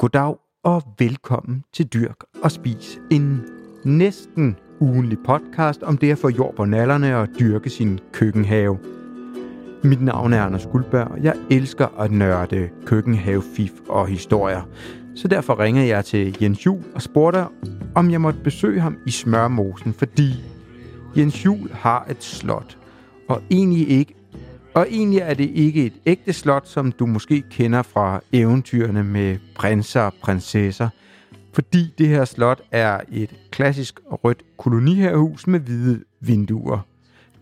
Goddag og velkommen til Dyrk og Spis. En næsten ugenlig podcast om det at få jord på nallerne og dyrke sin køkkenhave. Mit navn er Anders Guldberg, og jeg elsker at nørde køkkenhavefif og historier. Så derfor ringede jeg til Jens Jul og spurgte, om jeg måtte besøge ham i Smørmosen, fordi Jens Jul har et slot, og egentlig ikke og egentlig er det ikke et ægte slot, som du måske kender fra eventyrene med prinser og prinsesser, fordi det her slot er et klassisk rødt kolonihavehus med hvide vinduer.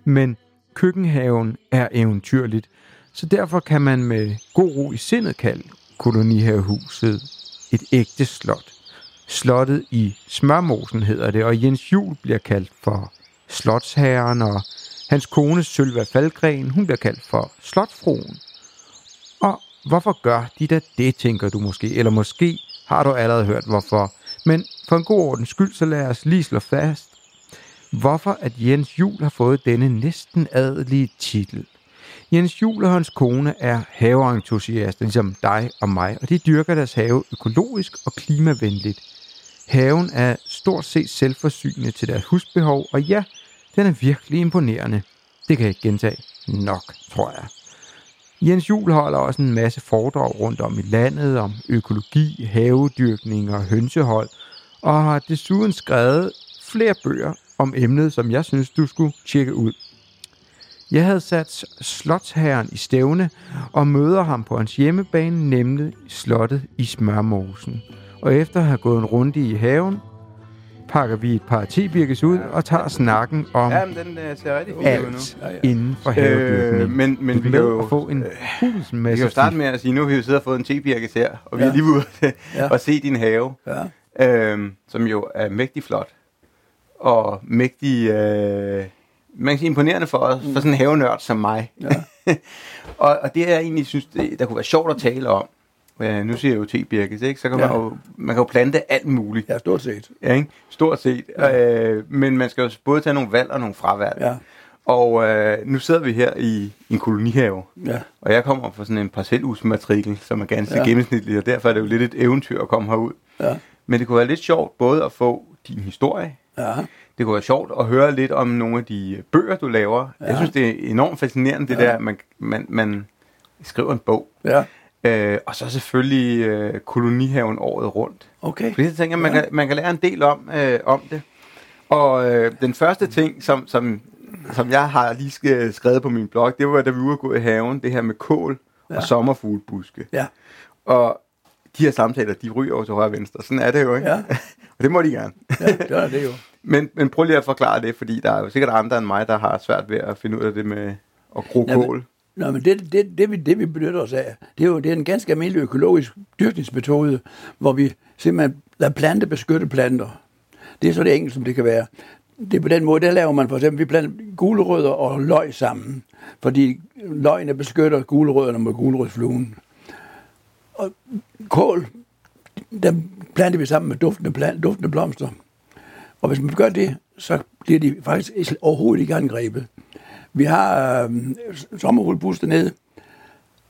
Men køkkenhaven er eventyrligt, så derfor kan man med god ro i sindet kalde kolonihavehuset et ægte slot. Slottet i Smørmosen hedder det, og Jens Jul bliver kaldt for slotsherren, og hans kone Sølva Falgren, hun bliver kaldt for Slotfruen. Og hvorfor gør de da det, tænker du måske? Eller måske har du allerede hørt hvorfor. Men for en god ordens skyld, så lad os lige slå fast, hvorfor at Jens Jul har fået denne næsten adelige titel. Jens Jul og hans kone er haveentusiaster, ligesom dig og mig, og de dyrker deres have økologisk og klimavenligt. Haven er stort set selvforsynende til deres husbehov, og ja, den er virkelig imponerende. Det kan jeg ikke gentage nok, tror jeg. Jens Jul holder også en masse foredrag rundt om i landet om økologi, havedyrkning og hønsehold, og har desuden skrevet flere bøger om emnet, som jeg synes, du skulle tjekke ud. Jeg havde sat slotsherren i stævne og møder ham på hans hjemmebane, nemlig slottet i Smørmosen. Og efter at have gået en runde i haven, pakker vi et par tebirkes ud og tager snakken om Ja, men den øh, ser rigtig ud nu. alt inden for havedyrkning. Øh, men men Du vi er kan jo, få en vi masse kan jo starte med at sige, nu har vi jo siddet og fået en tebirkes her, og vi Ja. er lige ude Ja. ja. og se din have, Ja. øh, som jo er mægtig flot. Og mægtig, øh, man kan sige imponerende for os, for sådan en havenørd som mig. Ja. og, og det jeg egentlig synes, det, der kunne være sjovt at tale om, øh, nu siger jeg jo tebirkes, ikke? så kan Ja. man, jo, man kan jo plante alt muligt. ja, stort set. Ja, ikke? Stort set. Ja. Øh, men man skal jo både tage nogle valg og nogle fravalg. Ja. Og øh, nu sidder vi her i en kolonihave, Ja. og jeg kommer fra sådan en parcelhusmatrikel, som er ganske Ja. ja. gennemsnitlig, og derfor er det jo lidt et eventyr at komme herud. Ja. Men det kunne være lidt sjovt både at få din historie, Ja. det kunne være sjovt at høre lidt om nogle af de bøger, du laver. Ja. Ja. Jeg synes, det er enormt fascinerende, det Ja. der, man, man, man skriver en bog. Ja. Øh, og så selvfølgelig øh, kolonihaven året rundt. Okay. Fordi jeg tænker, man, Ja. kan, man kan lære en del om, øh, om det. Og øh, den første ting, som, som, som jeg har lige sk- skrevet på min blog, det var, da vi var ude at gå i haven, det her med kål ja. Og sommerfuglebuske. Ja. Og de her samtaler, de ryger over til højre og venstre. Sådan er det jo, ikke? Ja. og det må de gerne. Ja, det er det jo. men, men prøv lige at forklare det, fordi der er jo sikkert andre end mig, der har svært ved at finde ud af det med at gro kål. Nå, men det, det, det, vi, det vi benytter os af, det er jo det er en ganske almindelig økologisk dyrkningsmetode, hvor vi simpelthen lader plante beskytte planter. Det er så det enkelt, som det kan være. Det er på den måde, der laver man for eksempel, vi planter gulerødder og løg sammen, fordi løgene beskytter gulerødderne mod gulerødsfluen. Og kål, der planter vi sammen med duftende, plant, duftende blomster. Og hvis man gør det, så bliver de faktisk overhovedet ikke angrebet. Vi har øh, sommerfuglebus dernede,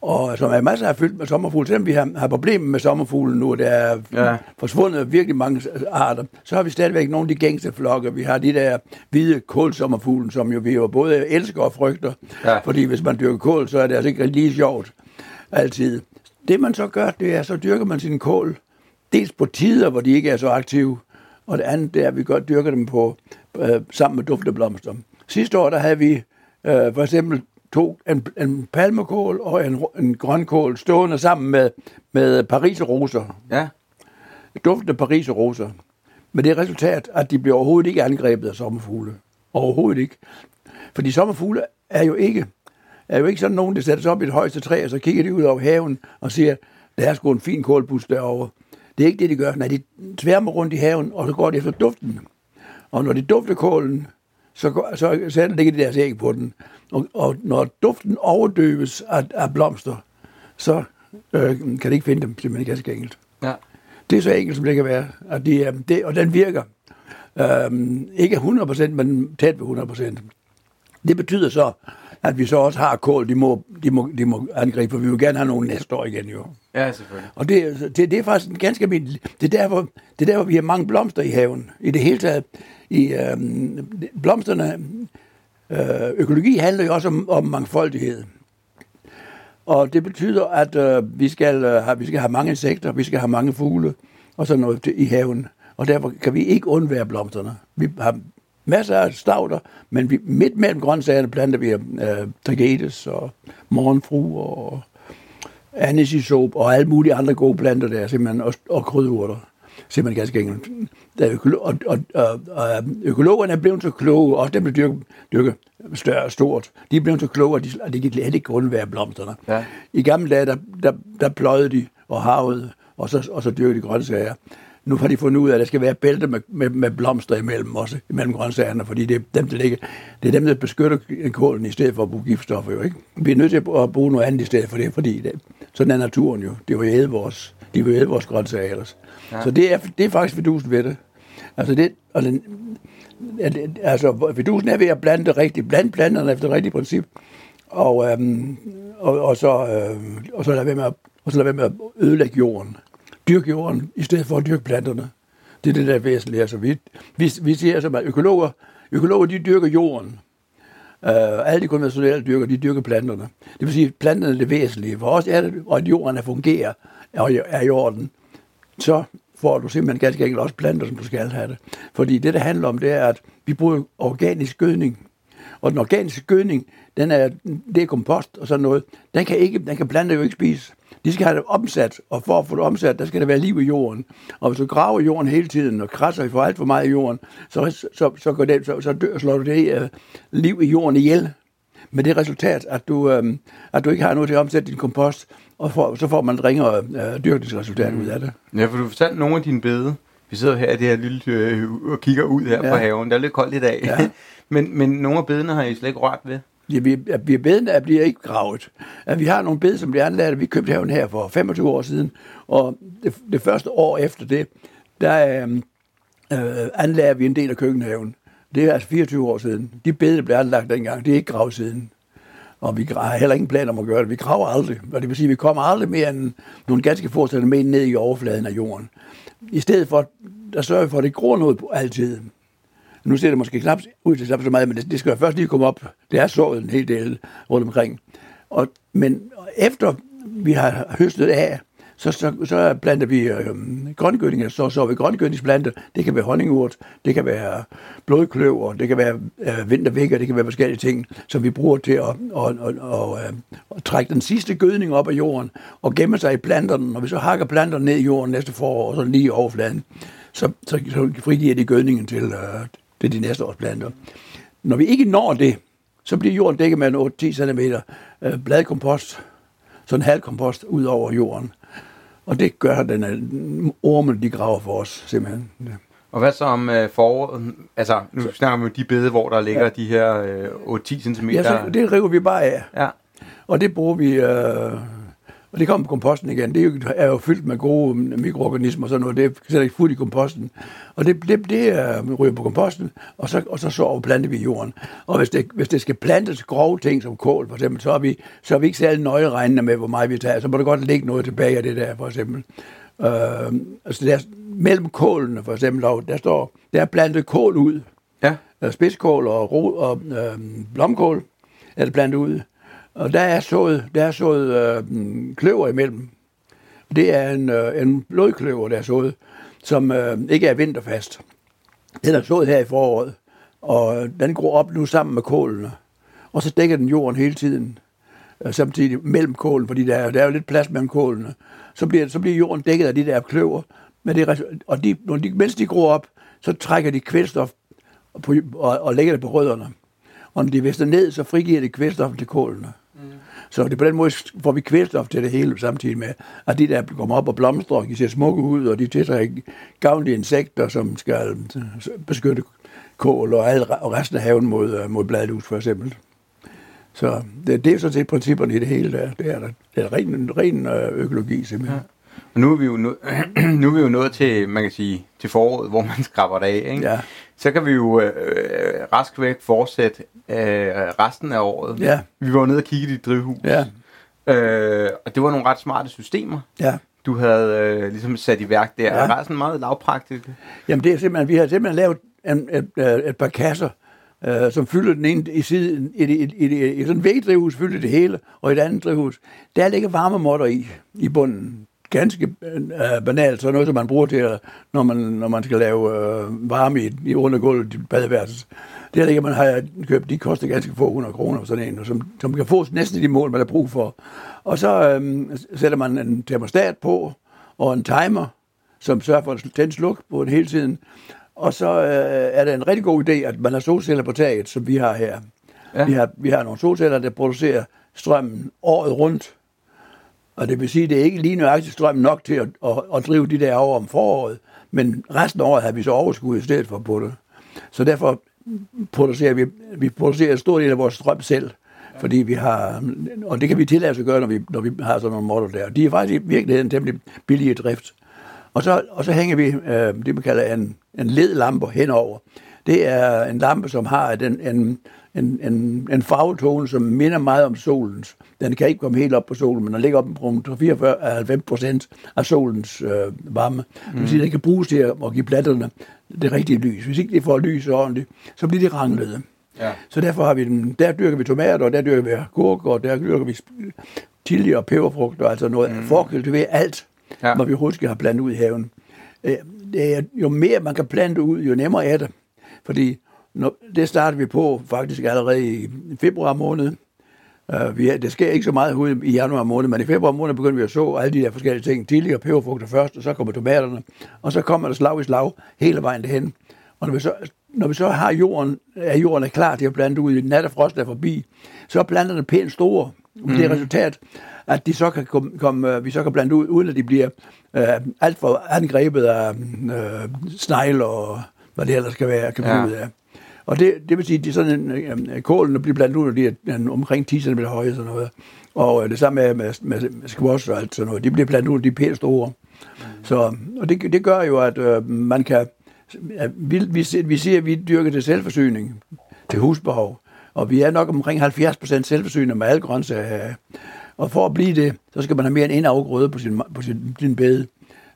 og som er masser af fyldt med sommerfugle. Selvom vi har, har problemer med sommerfugle nu, og der er Ja. forsvundet virkelig mange arter, så har vi stadigvæk nogle af de gængste flokke. Vi har de der hvide kålsommerfugle, som jo vi jo både elsker og frygter. Ja. Fordi hvis man dyrker kål, så er det altså ikke lige sjovt altid. Det man så gør, det er, så dyrker man sin kål, dels på tider, hvor de ikke er så aktive, og det andet det er, at vi godt dyrker dem på, øh, sammen med duftende blomster. Sidste år, der havde vi øh, for eksempel to, en, en palmekål og en, en grønkål stående sammen med, med pariserroser, Ja. duftende pariserroser. Med det resultat, at de bliver overhovedet ikke angrebet af sommerfugle. Overhovedet ikke. Fordi sommerfugle er jo ikke, er jo ikke sådan nogen, der sætter sig op i et højeste træ, og så kigger de ud over haven og siger, der er sgu en fin kålbus derovre. Det er ikke det, de gør. Nej, de tværmer rundt i haven, og så går de efter duften. Og når de dufter kålen, så, så, så lægger de deres æg på den. Og, og når duften overdøves af, af blomster, så øh, kan de ikke finde dem, simpelthen ganske enkelt. ja. Det er så enkelt, som det kan være. At de, øh, det, og den virker. Øhm, ikke 100%, men tæt ved 100%. Det betyder så, at vi så også har kål, de må, de må, de må angribe, for vi vil gerne have nogle næste år igen jo. Ja, selvfølgelig. Og det, det, det er faktisk en ganske almindelig. Det er, der, hvor, det er der, hvor vi har mange blomster i haven. I det hele taget. I øhm, blomsterne, øh, økologi handler jo også om, om mangfoldighed. Og det betyder, at øh, vi, skal, øh, have, vi skal have mange insekter, vi skal have mange fugle og sådan noget i haven. Og derfor kan vi ikke undvære blomsterne. Vi har masser af stavter, men vi, midt mellem grøntsagerne planter vi øh, tagetes og morgenfru og anisisop og alle mulige andre gode planter der, simpelthen, og, og krydderurter. Simpelthen ganske enkelt. Der økolo- og, og, og, og, økologerne er blevet så kloge, også dem, der dyrker, dyrker større og stort, de er blevet så kloge, at de, at de kan slet ikke undvære blomsterne. Ja. I gamle dage, der, der, der pløjede de og havede, og så, og så dyrkede de grøntsager. Nu har de fundet ud af, at der skal være bælte med, med, med blomster imellem også, imellem grøntsagerne, fordi det er dem, der ligger, det er dem, der beskytter kålen i stedet for at bruge giftstoffer jo, ikke? Vi er nødt til at bruge noget andet i stedet for det, fordi det, sådan er naturen jo. Det vil æde vores, de vil æde vores grøntsager ellers. Ja. Så det er, det er faktisk fidusen ved det. Altså det, og den, altså fidusen er ved at blande det rigtigt, blande planterne efter det rigtige princip, og, øhm, og, og, så, øhm, og så lade være med at, og så lade være med at ødelægge jorden Dyrk jorden, i stedet for at dyrke planterne. Det er det, der er væsentligt. Altså, vi, vi, vi siger som at økologer, økologer de dyrker jorden. Uh, alle de konventionelle dyrker, de dyrker planterne. Det vil sige, at planterne er det væsentlige. For os er det, og at jorden er fungerer, og er i orden. Så får du simpelthen ganske enkelt også planter, som du skal have det. Fordi det, det handler om, det er, at vi bruger organisk gødning. Og den organiske gødning, den er, det er kompost og sådan noget. Den kan, ikke, den kan planter jo ikke spise. De skal have det omsat, og for at få det omsat, der skal der være liv i jorden. Og hvis du graver jorden hele tiden og krasser for alt for meget i jorden, så, så, så, går det, så, så dør, slår du det uh, liv i jorden ihjel. Med det resultat, at du, uh, at du ikke har noget til at omsætte din kompost, og for, så får man et ringere uh, dyrkningsresultat ud af det. Ja, for du fortalte nogle af dine bede. Vi sidder her i det her lille øh, og kigger ud her ja. på haven. Der er lidt koldt i dag. Ja. men, men nogle af bedene har I slet ikke rørt ved? Ja, vi, vi bedene bliver ikke gravet. Vi har nogle bed, som bliver anlagt. Vi købte haven her for 25 år siden, og det, det første år efter det, der øhm, øh, anlagde vi en del af køkkenhaven. Det er altså 24 år siden. De bed, der blev anlagt dengang, det er ikke gravet siden. Og vi har heller ingen planer om at gøre det. Vi graver aldrig. Og det vil sige, at vi kommer aldrig mere end nogle ganske få centimeter ned i overfladen af jorden. I stedet for, der sørger vi for, at det gror noget på altid. Nu ser det måske knap ud til så meget, men det, det skal jo først lige komme op. Det er sået en hel del rundt omkring. Og, men efter vi har høstet af, så, så, så planter vi øh, grøngødning, så så vi grøngødningsplanter. Det kan være honningurt, det kan være blodkløver, det kan være øh, vintervækker, det kan være forskellige ting, som vi bruger til at, og, og, og, øh, at trække den sidste gødning op af jorden og gemme sig i planterne. Når vi så hakker planterne ned i jorden næste forår, så lige i overfladen, så, så, så frigiver de gødningen til, øh, det er de næste års planter. Når vi ikke når det, så bliver jorden dækket med en 8-10 cm øh, bladkompost, sådan en halv kompost ud over jorden. Og det gør den øh, ormen, de graver for os simpelthen. Ja. Og hvad så om øh, foråret? Altså, nu snakker vi om de bede, hvor der ligger ja. de her øh, 8-10 cm. Ja, så det river vi bare af. Ja. Og det bruger vi øh, og det kommer på komposten igen. Det er jo, er fyldt med gode mikroorganismer og sådan noget. Det sætter ikke fuldt i komposten. Og det, det, det er, ryger på komposten, og så, og så så planter vi i jorden. Og hvis det, hvis det skal plantes grove ting som kål, for eksempel, så er vi, så er vi ikke særlig nøje regnende med, hvor meget vi tager. Så må der godt ligge noget tilbage af det der, for eksempel. Øh, altså der, mellem kålene, for eksempel, der står, der er plantet kål ud. Ja. Spidskål og, ro, og øh, blomkål er det plantet ud. Og der er sået, der er sået øh, kløver imellem. Det er en, øh, en blodkløver, der er sået, som øh, ikke er vinterfast. Den er sået her i foråret, og øh, den går op nu sammen med kålene. Og så dækker den jorden hele tiden, øh, samtidig mellem kålen, fordi der er, der er jo lidt plads mellem kålene. Så bliver, så bliver jorden dækket af de der kløver, men det, og de, når de, mens de gror op, så trækker de kvælstof på, og, og lægger det på rødderne. Og når de væster ned, så frigiver det kvælstof til kålene. Så det på den måde får vi kvælstof til det hele samtidig med, at de der kommer op og blomstrer, de ser smukke ud, og de tiltrækker gavnlige insekter, som skal beskytte kål og, alle, og resten af haven mod, øh, mod bladlus for eksempel. Så det, det er sådan set principperne i det hele der. Det er, det er ren, ren øh, økologi simpelthen. Ja. Og nu er vi jo, nu, nu er vi jo nået til, man kan sige, til foråret, hvor man skraber det af, ikke? Ja. Så kan vi jo øh, rask væk fortsætte øh, resten af året. Ja. Vi var nede og kigge i dit drivhus. Ja. Øh, og det var nogle ret smarte systemer, Ja. du havde øh, ligesom sat i værk der. Ja. Ja. Det var sådan meget lavpraktisk. Jamen det er simpelthen, vi har simpelthen lavet en, et, et, et par kasser, øh, som fylder den ene i siden, i, i, i, i, i sådan et vægdrivhus fylder det hele, og i et andet drivhus, der ligger varmemotter i, i bunden. Ganske øh, banalt, så noget, som man bruger til, at- når man, når man skal lave øh, varme i, i undergulvet i badeværelset. Der ligger man har købt, de koster ganske få 100 kroner, sådan en, og som, som kan fås næsten i de mål, man har brug for. Og så øh, sætter man en termostat på, og en timer, som sørger for at tænde sluk på den hele tiden. Og så øh, er det en rigtig god idé, at man har solceller på taget, som vi har her. Ja. Vi, har, vi har nogle solceller, der producerer strømmen året rundt. Og det vil sige, at det er ikke lige nøjagtigt strøm nok til at, at, at drive de der over om foråret, men resten af året har vi så overskud i stedet for på det. Så derfor producerer vi, vi producerer en stor del af vores strøm selv, fordi vi har, og det kan vi tillade os at gøre, når vi, når vi har sådan nogle modeller der. De er faktisk i virkeligheden temmelig billige drift. Og så, og så hænger vi øh, det, man kalder en, en ledlampe henover. Det er en lampe, som har den, en, en, en, en farvetone, som minder meget om solens. Den kan ikke komme helt op på solen, men den ligger op på 44-90 procent af solens øh, varme. Mm. Det vil sige, at den kan bruges til at, give planterne det rigtige lys. Hvis ikke de får lys ordentligt, så bliver de ranglede. Ja. Så derfor har vi den, der dyrker vi tomater, og der dyrker vi agurker, og der dyrker vi chili og peberfrugter, altså noget mm. forkultivere alt, ja. Hvad vi overhovedet skal have plantet ud i haven. Øh, Det er, jo mere man kan plante ud, jo nemmere er det. Fordi når, det starter vi på faktisk allerede i februar måned. Uh, vi det sker ikke så meget ud i januar måned, men i februar måned begynder vi at så alle de der forskellige ting. Og peberfrugter først, og så kommer tomaterne, og så kommer der slag i slag hele vejen derhen. Og når vi så, når vi så har jorden, er jorden er klar til at plante ud, i nat og frost er forbi, så er planterne pænt store. Mm. Det er resultat, at de så kan komme, komme, vi så kan plante ud, uden at de bliver øh, alt for angrebet af øh, snegl og hvad det ellers skal være, kan Ja. ja. ud af. Og det, det vil sige, at de sådan en, øh, kålen bliver blandt ud, de er omkring 10 cm høje og sådan noget. Og øh, det samme med, med, med, med squash og alt sådan noget. De bliver blandt ud, de er pænt store. Så, og det, det gør jo, at øh, man kan... at Vi, vi, vi siger, at vi dyrker til selvforsyning, til husbehov. Og vi er nok omkring 70 procent selvforsynende med alle grøntsager. Og for at blive det, så skal man have mere end en afgrøde på sin, på sin, sin bede.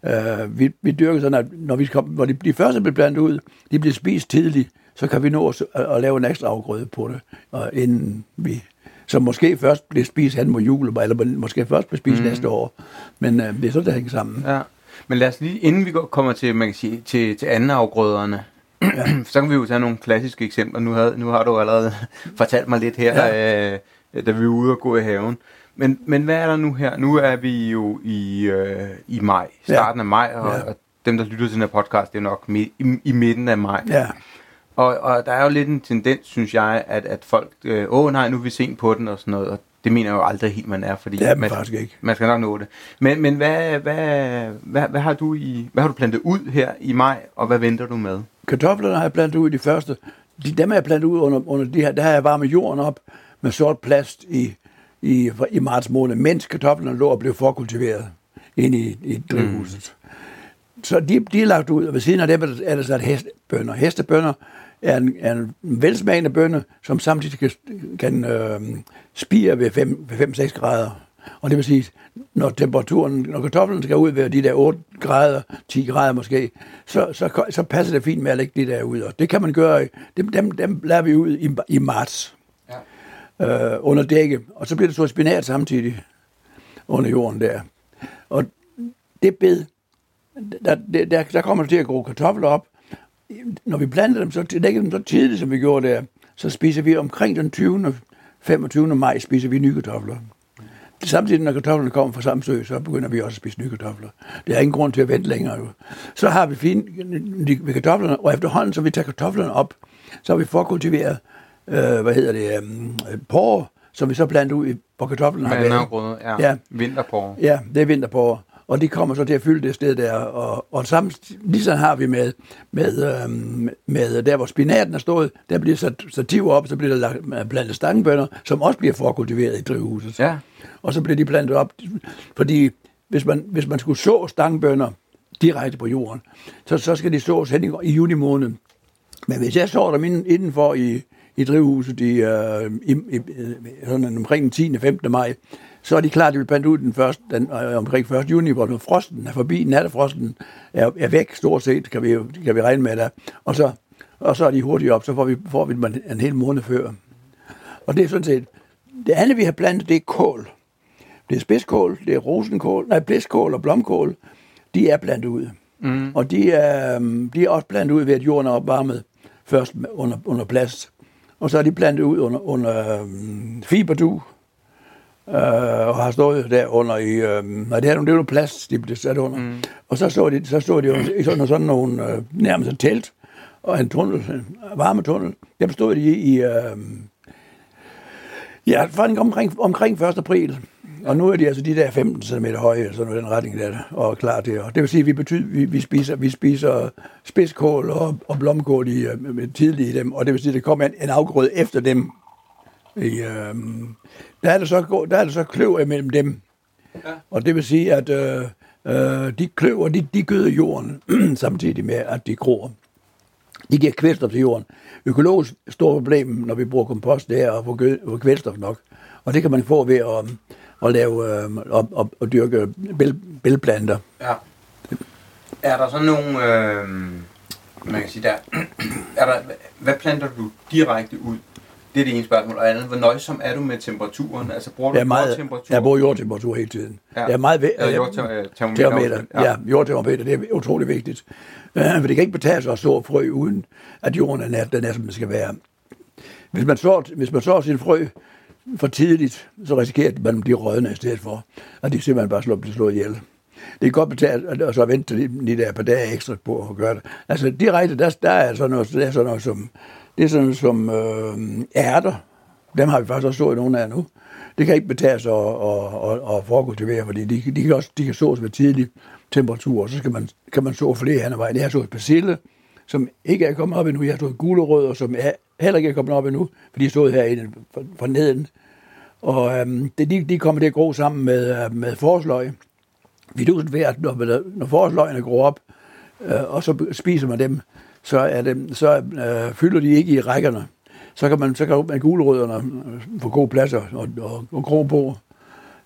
Uh, vi, vi dyrker sådan, at når, vi kom, når de, de første bliver plantet ud, de bliver spist tidligt, så kan vi nå at, at lave en ekstra afgrøde på det, og inden vi som måske først bliver spist hen mod jul, eller måske først bliver spist mm. næste år. Men uh, det er sådan, det hænger sammen. Ja. Men lad os lige, inden vi går, kommer til, man kan sige, til, til anden afgrøderne, ja. så kan vi jo tage nogle klassiske eksempler. Nu, havde, nu har du allerede fortalt mig lidt her, ja. øh, da vi var ude og gå i haven. Men, men hvad er der nu her? Nu er vi jo i, øh, i maj, starten af maj, og, Ja. og dem, der lytter til den her podcast, det er nok midt, i, i midten af maj. Ja, Og, og der er jo lidt en tendens, synes jeg, at, at folk, øh, åh nej, nu er vi sent på den og sådan noget, og det mener jeg jo aldrig helt, man er, fordi man man, faktisk ikke. man skal nok nå det. Men, men hvad, hvad, hvad, hvad, har du i, hvad har du plantet ud her i maj, og hvad venter du med? Kartoflerne har jeg plantet ud i de første. De, dem har jeg plantet ud under, under de her. Der har jeg varmet jorden op med sort plast i, i, i marts måned, mens kartoflerne lå og blev forkultiveret inde i, i drivhuset. Mm. Så de, de er lagt ud, og ved siden af dem er der, er der sat hestebønder. Hestebønder er en, er en velsmagende bønne, som samtidig kan, kan øh, spire ved 5-6 grader. Og det vil sige, når temperaturen, når kartoflerne skal ud ved de der 8 grader, 10 grader måske, så, så, så passer det fint med at lægge de der ud. Og det kan man gøre, dem, dem, dem lader vi ud i, i marts øh, under dække, og så bliver det så spinat samtidig under jorden der. Og det bed, der, der, der, der kommer der til at gro kartofler op. Når vi planter dem, så lægger dem så tidligt, som vi gjorde der, så spiser vi omkring den 20. 25. maj, spiser vi nye kartofler. Samtidig, når kartoflerne kommer fra Samsø, så begynder vi også at spise nye kartofler. Det er ingen grund til at vente længere. Jo. Så har vi fint øh, med kartoflerne, og efterhånden, så vi tager kartoflerne op, så har vi forkultiveret, øh, hvad hedder det, øh, porre, som vi så planter ud, i, hvor kartoflerne har været. ja. Ja. ja. Vinterporre. Ja, det er vinterporre. Og de kommer så til at fylde det sted der. Og, og sammen, ligesom har vi med, med, øhm, med der, hvor spinaten er stået, der bliver sat stativer op, så bliver der lagt, plantet stangebønder, som også bliver forkultiveret i drivhuset. Ja. Og så bliver de plantet op, fordi hvis man, hvis man skulle så stangbønder direkte på jorden, så, så skal de sås hen i, i juni måned. Men hvis jeg så dem inden, indenfor i, i drivhuset i, uh, i, i, sådan omkring den 10. 15. maj, så er de klar, at de vil plante ud den første, den, øh, omkring 1. juni, hvor frosten er forbi, nattefrosten er, er væk stort set, kan vi, kan vi regne med der. Og så, og så er de hurtigt op, så får vi, får vi dem en, en hel måned før. Og det er sådan set, det andet vi har plantet, det er kål. Det er spidskål, det er rosenkål, nej, blæskål og blomkål. De er plantet ud. Mm. Og de er, de er også plantet ud ved, at jorden er opvarmet først under, under plast. Og så er de plantet ud under, under um, fiberdu, øh, og har stået der under i, øh, nej, det er nogle, det nogle plast, de blev sat under. Mm. Og så stod de, så stod de i sådan, sådan nogle, øh, nærmest et telt, og en tunnel, en varmetunnel. Der bestod de i, i øh, ja, faktisk omkring, omkring 1. april. Og nu er de altså de der 15 cm høje, eller sådan noget, den retning der, og klar til. Og det vil sige, at vi, betyder, vi, vi, spiser, vi spiser spidskål og, og blomkål i, øh, tidligt i dem, og det vil sige, at det kommer en, en afgrøde efter dem. I, øh, der, er der, så, der er der så kløver imellem dem. Ja. Og det vil sige, at øh, øh, de kløver, de, de gøder jorden samtidig med, at de gror. De giver kvælstof til jorden. Økologisk stort problem, når vi bruger kompost, det er at få, få kvælstof nok. Og det kan man få ved at, at lave øh, og, og, og dyrke bæl, bælplanter. Ja. Er der så nogle, øh, man kan sige der, er der, hvad planter du direkte ud? Det er det ene spørgsmål. Og andet, hvor nøjsom er du med temperaturen? Altså bruger du jeg meget, temperatur? Jeg bruger jordtemperatur hele tiden. Ja. Jeg er meget ved, ja, jordtermometer. Ja, ja jordtermometer, det er utrolig vigtigt. Uh, for det kan ikke betale sig at så frø, uden at jorden er, den er, som den skal være. Hvis man så, hvis man så sin frø for tidligt, så risikerer man, at man rødne i stedet for, Og de simpelthen bare slår, bliver slået ihjel. Det er godt betalt, og så vente lige der par dage ekstra på at gøre det. Altså direkte, der, der er sådan noget, der er sådan noget som, det er sådan noget som øh, ærter. Dem har vi faktisk også så nogle af nu. Det kan ikke betale sig at, at, at, at forekultivere, fordi de, de, kan også de kan sås med tidlig temperatur, og så skal man, kan man så flere hen ad vejen. Det har så persille, som ikke er kommet op endnu. Jeg har stået gulerødder, som er, heller ikke er kommet op endnu, for de er stået herinde fra neden. Og øhm, det, de, de kommer til at gro sammen med, øh, med forsløg. Vi ved, at når, når forsløgene gror op, øh, og så spiser man dem, så, er det, så øh, fylder de ikke i rækkerne. Så kan man, så kan man gulerødderne øh, få gode pladser og, og, og gro på.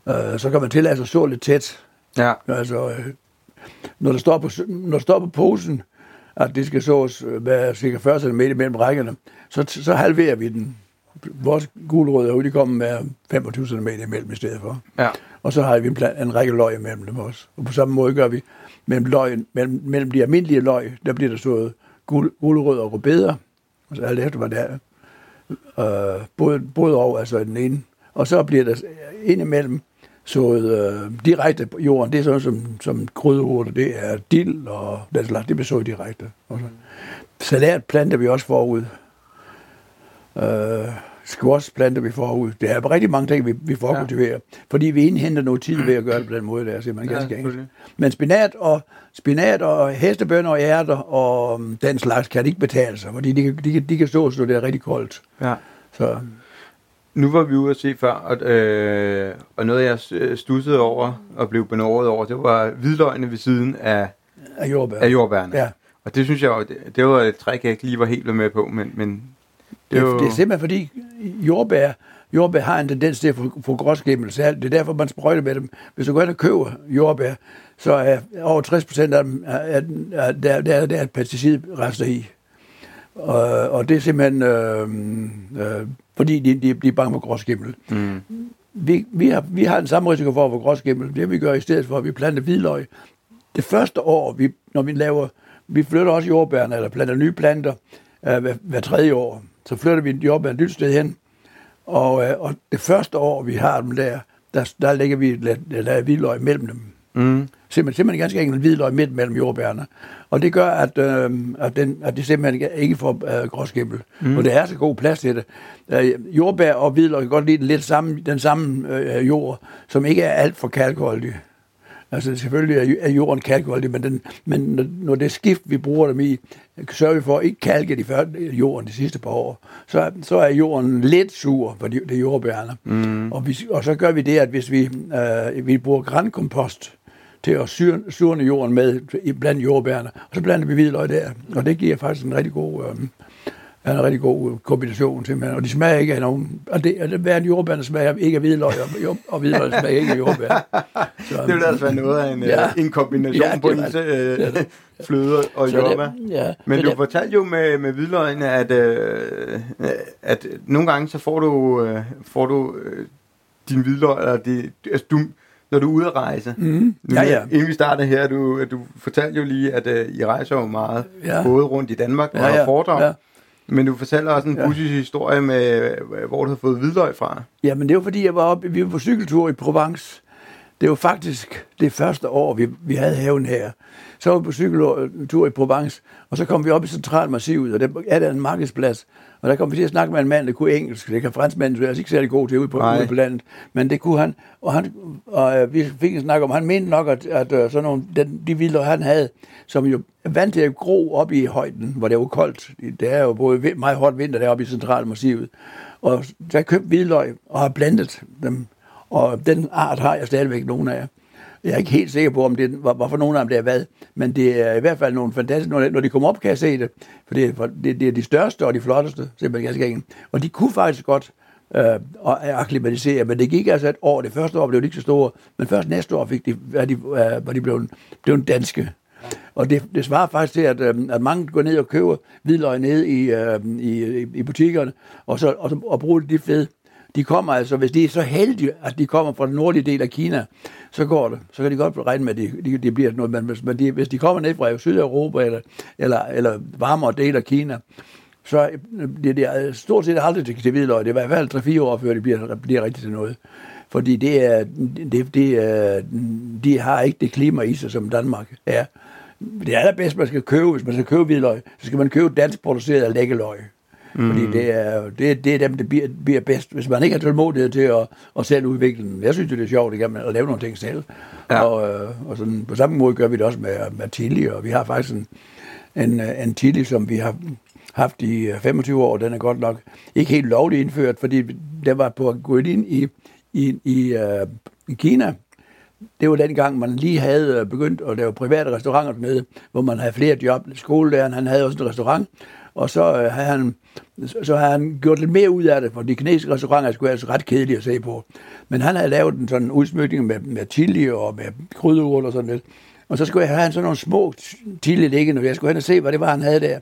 Øh, så kan man tillade sig at så lidt tæt. Ja. Altså, øh, når, der står på, når der står på posen, at det skal sås med cirka 40 cm mellem rækkerne, så, så halverer vi den. Vores gulerødder de kommer med 25 cm imellem i stedet for. Ja. Og så har vi en, en række løg imellem dem også. Og på samme måde gør vi mellem, løg, mellem, mellem de almindelige løg, der bliver der sået gulerødder og rødbeder. Altså alt efter, hvad det er. Øh, både, både over, altså den ene. Og så bliver der indimellem sået øh, direkte på jorden. Det er sådan som, som krydderurter, det er dild og den slags, det bliver sået direkte. Og så. Salat planter vi også forud. Øh, squash planter vi forud. Det er rigtig mange ting, vi, vi forkultiverer, ja. fordi vi indhenter noget tid ved at gøre det på den måde der, man ganske ja, enkelt. Men spinat og, spinat og hestebønner og ærter og um, den slags kan det ikke betale sig, fordi de, de, de, kan stå, så det er rigtig koldt. Ja. Så. Nu var vi ude at se før, og, øh, og noget jeg stussede over og blev benåret over, det var hvidløgene ved siden af, af, jordbær. af jordbærne. Ja. Og det synes jeg, det, det var et træk, jeg ikke lige var helt med på, men, men det, er, det er simpelthen fordi jordbær, jordbær har en tendens til at få, få gråskimmelse. Det er derfor, man sprøjter med dem. Hvis du går ind og køber jordbær, så er over 60 procent af dem, er, er, der, der, der er pesticidrester i. Og, og det er simpelthen, øh, øh, fordi de, de, de er bange for gråskimmel. Mm. Vi, vi, har, vi har den samme risiko for at få gråskimmel. Det vi gør i stedet for, at vi planter hvidløg. Det første år, vi, når vi laver, vi flytter også jordbærne, eller planter nye planter, øh, hver, hver tredje år. Så flytter vi jordbær et nyt sted hen, og, øh, og det første år, vi har dem der, der, der lægger vi der hvidløg mellem dem. Mm. Simpelthen, simpelthen ganske enkelt hvidløg midt mellem jordbærne. Og det gør, at, øh, at, den, at det simpelthen ikke får øh, gråskimmel. Mm. Og det er så god plads til det. Øh, jordbær og hvidløg kan godt lide den, lidt samme, den samme øh, jord, som ikke er alt for kalkholdig. Altså selvfølgelig er jorden kalkholdig, men, den, men når det skift, vi bruger dem i, sørger vi for at ikke kalke de første, jorden de sidste par år, så, så er jorden lidt sur for det jordbærne. Mm. Og, vi, og så gør vi det, at hvis vi, øh, vi bruger grænkompost, til at syre, surne jorden med blandt jordbærne. Og så blander vi hvidløg der, og det giver faktisk en rigtig god, øh, en rigtig god øh, kombination simpelthen. Og de smager ikke af nogen... Og det, og det hver en jordbær smager ikke af hvidløg, og, og hvidløg smager ikke af jordbær. Så, Det vil altså være noget af en, Ja. ja. en kombination Ja, på ens øh, fløde og jordbær. ja, Men du det, fortalte jo med, med hvidløgene, at, øh, at nogle gange så får du, øh, får du øh, din hvidløg, eller det, altså du, når du er ude at rejse. mm, ja, ja. Inden vi startede her, du, du fortalte jo lige, at øh, I rejser jo meget, Ja. både rundt i Danmark og Ja, ja, foredrag. ja. Men du fortæller også en Ja. historie med, øh, hvor du har fået hvidløg fra. Ja, men det var fordi, jeg var oppe, vi var på cykeltur i Provence. Det var faktisk det første år, vi, vi havde haven her. Så var vi på cykeltur i Provence, og så kom vi op i Centralmassivet, og der er der en markedsplads. Og der kom vi til at snakke med en mand, der kunne engelsk. Det kan franskmanden, så jeg er ikke særlig god til ude på, Nej. ude på landet. Men det kunne han, og, han, og øh, vi fik en snak om, han mente nok, at, at øh, sådan nogle, den, de vilder, han havde, som jo vant til at gro op i højden, hvor det jo koldt. Det er jo både meget hårdt vinter deroppe i Centralmassivet. Og så har jeg købt hvidløg og har blandet dem. Og den art har jeg stadigvæk nogle af. Jeg er ikke helt sikker på, om det var, hvorfor nogle af dem det er hvad, men det er i hvert fald nogle fantastiske. Når, når de kommer op, kan jeg se det, for det, er- det, det er de største og de flotteste, simpelthen ganske enkelt. Og de kunne faktisk godt øh, og akklimatisere, men det gik altså et år. Det første år blev de ikke så store, men først næste år fik de, var de, øh, var de blevet, blevet danske. Og det, det svarer faktisk til, at, øh, at mange går ned og køber hvidløg ned i, øh, i, i butikkerne, og, så, og, og bruger de fed. De kommer altså, hvis de er så heldige, at de kommer fra den nordlige del af Kina, så går det. Så kan de godt regne med, at de, de, de bliver noget. Men hvis, men de, hvis de kommer ned fra Sydeuropa eller, eller, eller varmere del af Kina, så øh, det, det er stort set aldrig til, til hvidløg. Det er i hvert fald 3-4 år, før det bliver, bliver rigtigt til noget. Fordi det er, det, det er, de har ikke det klima i sig, som Danmark er. Det allerbedste, man skal købe, hvis man skal købe hvidløg, så skal man købe dansk produceret lækkeløg. Mm. Fordi det er, det, det er dem, der bliver, bliver bedst. Hvis man ikke har tålmodighed til at, at selv udvikle den. Jeg synes, det er sjovt igen, at lave nogle ting selv. Ja. Og, øh, og sådan, på samme måde gør vi det også med, med chili, og vi har faktisk en, en, øh, en chili, som vi har haft i øh, 25 år. Den er godt nok ikke helt lovligt indført, fordi den var på at gå ind i, i, i, øh, i Kina. Det var dengang, man lige havde øh, begyndt at lave private restauranter dernede, hvor man havde flere job. Skolelæreren, han havde også en restaurant, og så øh, havde han, så, har han gjort lidt mere ud af det, for de kinesiske restauranter skulle altså ret kedelige at se på. Men han havde lavet en sådan udsmykning med, med chili og med krydderurter og sådan lidt. Og så skulle jeg have sådan nogle små chili liggende, og jeg skulle hen og se, hvad det var, han havde der.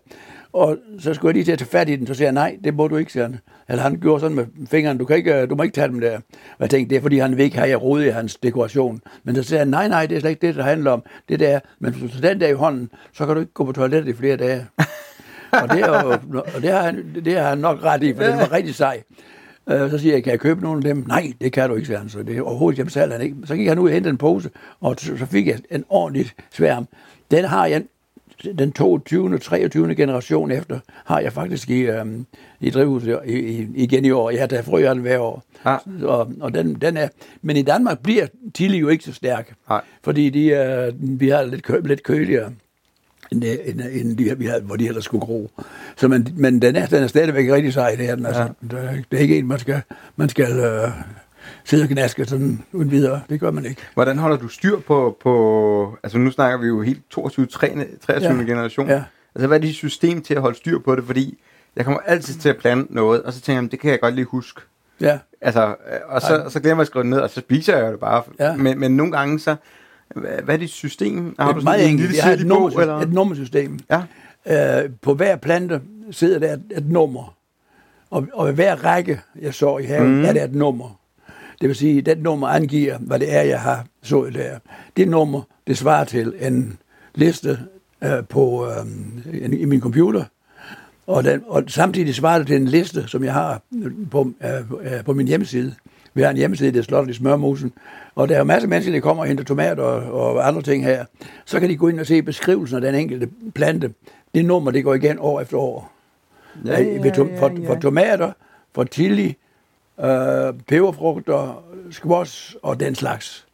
Og så skulle jeg lige til at tage fat i den, så siger jeg, nej, det må du ikke, siger han. Eller han gjorde sådan med fingeren, du, kan ikke, øh, du må ikke tage dem der. Og jeg tænkte, det er fordi, han vil ikke have, jeg rode i hans dekoration. Men så siger han, nej, nej, det er slet ikke det, det handler om. Det der, men hvis du tager den der i hånden, så kan du ikke gå på toilettet i flere dage. og det, er jo, og det, har han, det har han nok ret i, for den var rigtig sej. Øh, Så siger jeg, kan jeg købe nogle af dem? Nej, det kan du ikke, siger han. Så det er overhovedet, betaler han ikke. Så gik han ud og hentede en pose, og så fik jeg en ordentlig sværm. Den har jeg, den 22. 23. generation efter, har jeg faktisk i, øhm, i drivhuset i, i, igen i år. Jeg har taget frø af den hver år. Ja. Og, og den, den er, men i Danmark bliver Tilly jo ikke så stærk. Nej. Fordi de er, vi har lidt, kø, lidt køligere end, end, end de, vi havde, hvor de ellers skulle gro. Så men, men den, er, den er stadigvæk rigtig sej, det er den. Altså, ja. det, er, ikke en, man skal, man skal øh, sidde og gnaske sådan uden videre. Det gør man ikke. Hvordan holder du styr på, på altså nu snakker vi jo helt 22, 23, 23. Ja. generation. Ja. Altså hvad er dit system til at holde styr på det? Fordi jeg kommer altid til at plante noget, og så tænker jeg, det kan jeg godt lige huske. Ja, Altså, øh, og så, Ej. så glemmer jeg at skrive det ned, og så spiser jeg det bare. Ja. Men, men nogle gange så, hvad, er dit system? Har det du er sådan meget en enkelt. Jeg har et, nummer, eller? et nummersystem. Ja. Øh, på hver plante sidder der et, et nummer. Og, og ved hver række, jeg så i haven, mm. er der et nummer. Det vil sige, at det nummer angiver, hvad det er, jeg har sået der. Det nummer, det svarer til en liste øh, på, øh, i min computer. Og, den, og samtidig svarer det til en liste, som jeg har på, øh, øh, på min hjemmeside. Vi har en hjemmeside, der er slottet i Smørmosen. Og der er masser af mennesker, der kommer og henter tomater og, og andre ting her. Så kan de gå ind og se beskrivelsen af den enkelte plante. Det nummer, det går igen år efter år. Ja, ja, to- ja, for, ja. for tomater, for chili, øh, peberfrugter, squash og den slags.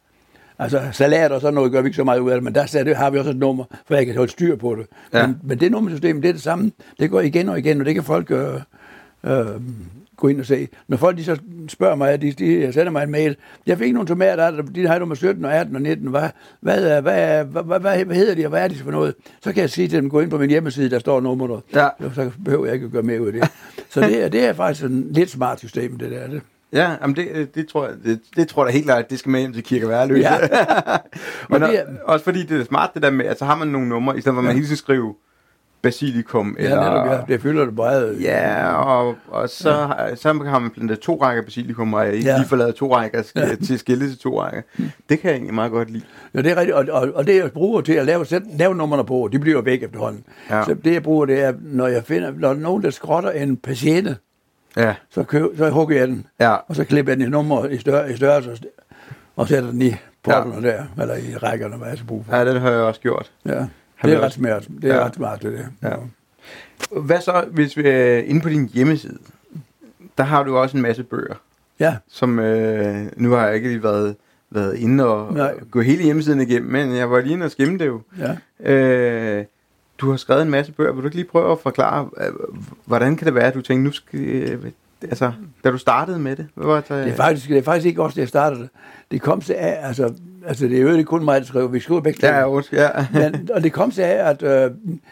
Altså salat og sådan noget gør vi ikke så meget ud af det, men der der har vi også et nummer, for jeg kan holde styr på det. Ja. Men, men det nummersystem, det er det samme. Det går igen og igen, og det kan folk øh, øh, gå ind og se. Når folk de så spørger mig, de, de sender mig en mail, jeg fik nogle tomater, de har nummer 17 og 18 og 19, hvad, hvad, hvad, hvad, hvad, hvad, hedder de, og hvad er de for noget? Så kan jeg sige til dem, gå ind på min hjemmeside, der står nummeret. Ja. Så behøver jeg ikke at gøre mere ud af det. Så det, er- det er faktisk en lidt smart system, det der. Det. Ja, jamen det, det, tror jeg, det, det tror jeg da helt klart, at det skal med hjem til Kirke Værløse. Ja. Men Og det er- også fordi det er smart det der med, altså har man nogle numre, i stedet for at man hele tiden skriver basilikum, Ja, eller... netop, ja, det fylder det meget. Ja, og, og så, ja. så har man plantet to rækker basilikum, og ikke Ja. lige får lavet to rækker ja. til skille til to rækker. Det kan jeg egentlig meget godt lide. Ja, det er rigtigt, og, og, og det jeg bruger til at lave, sæt, lave numrene på, de bliver væk efterhånden. Ja. Så det jeg bruger, det er, når jeg finder, når nogen, der skrotter en patiente, Ja, så, køb, så hugger jeg den, ja, og så klipper jeg den i nummer i større, i størrelse, og sætter den i portene ja. der, eller i rækkerne, hvad jeg skal bruge for. ja, det har jeg også gjort. Ja, det er ret smart. Det er Ja. ret smart, det der. Ja. Hvad så, hvis vi er inde på din hjemmeside? Der har du også en masse bøger, Ja, som øh, nu har jeg ikke lige været, været inde og, Nej. og gå hele hjemmesiden igennem, men jeg var lige inde og skimme det jo. ja. Øh, du har skrevet en masse bøger. Vil du ikke lige prøve at forklare, øh, hvordan kan det være, at du tænkte, nu skal... Øh, altså, da du startede med det? Hvad var det, Det er faktisk, det er faktisk ikke også, det jeg startede. Det kom til af, altså, altså det er jo ikke kun mig, der skriver, vi skriver begge. Ja, ja, ja. Men, og det kom til af, at øh,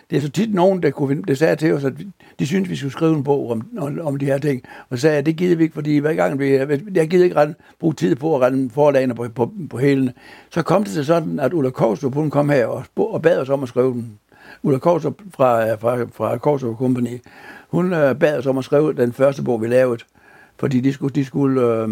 det er så tit nogen, der, kunne, der sagde til os, at de synes vi skulle skrive en bog om, om, om de her ting. Og så sagde jeg, det gider vi ikke, fordi hver gang vi, jeg gider ikke rende, bruge tid på at rende forlagene på, på, på hælene. Så kom det til sådan, at Ulla Kovstrup, hun kom her og, og bad os om at skrive den. Ulla Kovstrup fra, fra, fra Kovstrup Company, hun øh, bad os om at skrive den første bog, vi lavede. Fordi de skulle, de skulle, øh,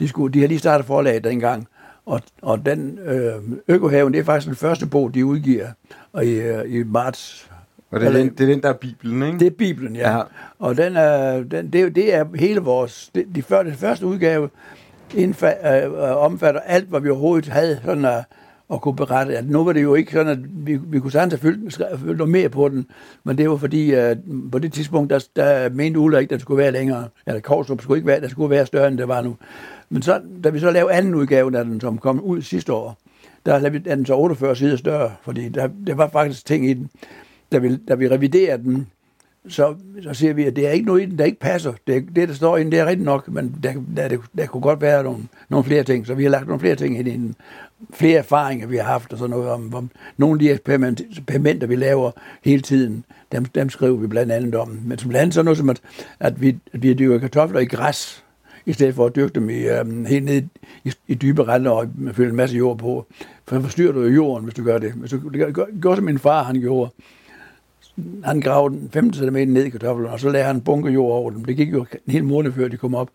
de skulle, de havde lige startet forlaget dengang. Og, og den øh, Økohaven, det er faktisk den første bog, de udgiver og i, øh, i marts. Og det er, den, det er den, der er Bibelen, ikke? Det er Bibelen, ja. Ja. Og den er, den, det, er det er hele vores... Det, de før, den første udgave indfa, øh, øh, omfatter alt, hvad vi overhovedet havde sådan at, og kunne berette. At nu var det jo ikke sådan, at vi, vi kunne sagtens have fyldt, fyldt noget mere på den, men det var fordi, at på det tidspunkt, der, der mente Ulla ikke, at det skulle være længere. Eller Korsrup skulle ikke være, der skulle være større, end det var nu. Men så, da vi så lavede anden udgave af den, som kom ud sidste år, der lavede vi- er den så 48 sider større, fordi der, der var faktisk ting i den. Da vi, da vi reviderede den, så, så siger vi, at det er ikke noget i den, der ikke passer. Det, det der står i den, det er rigtigt nok, men der, der, der, der kunne godt være nogle, nogle flere ting. Så vi har lagt nogle flere ting ind i den. Flere erfaringer, vi har haft, og sådan noget om, om nogle af de eksperiment, eksperimenter, vi laver hele tiden, dem, dem skriver vi blandt andet om. Men som blandt andet sådan noget som, at, at vi, at vi dyrker kartofler i græs, i stedet for at dyrke dem i, øhm, helt ned i, i dybe renter og fylde en masse jord på. For så forstyrrer du jo jorden, hvis du gør det. Hvis du gør, gør, gør som min far, han gjorde han gravede den 15 cm ned i kartoflerne, og så lagde han en bunke jord over dem. Det gik jo en hel måned før de kom op.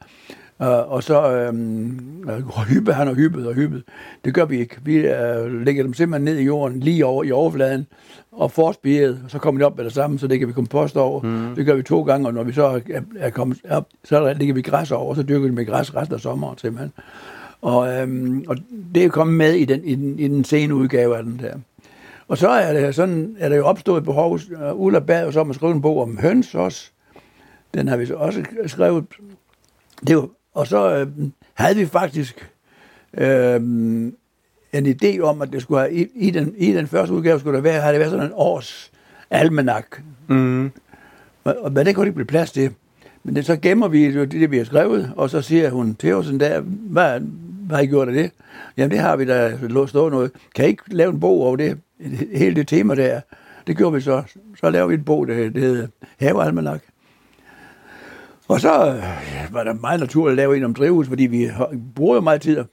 Uh, og så uh, hyppede han og hyppede og hyppede. Det gør vi ikke. Vi uh, lægger dem simpelthen ned i jorden, lige over i overfladen, og forspiret, og så kommer de op med det samme, så lægger vi kompost over. Mm. Det gør vi to gange, og når vi så er, er kommet op, så lægger vi græs over, og så dyrker vi med græs resten af sommeren simpelthen. Og, øhm, og det er kommet med i den, i, den, i den sene udgave af den der. Og så er det, sådan, er der jo opstået et behov. Uh, Ulla bad os om at skrive en bog om høns også. Den har vi så også skrevet. Det var, og så øh, havde vi faktisk øh, en idé om, at det skulle have, i, i, den, i den første udgave skulle der være, havde det været sådan en års almanak. Mm. Og, og, men det kunne ikke blive plads til. Men det, så gemmer vi jo det, det, vi har skrevet, og så siger hun til os en dag, hvad har I gjort af det? Jamen det har vi da låst stå noget. Kan I ikke lave en bog over det, hele det tema der? Det gjorde vi så. Så lavede vi en bog, der, hedder Havealmanak. Og så øh, var det meget naturligt at lave en om drivhus, fordi vi bruger jo meget tid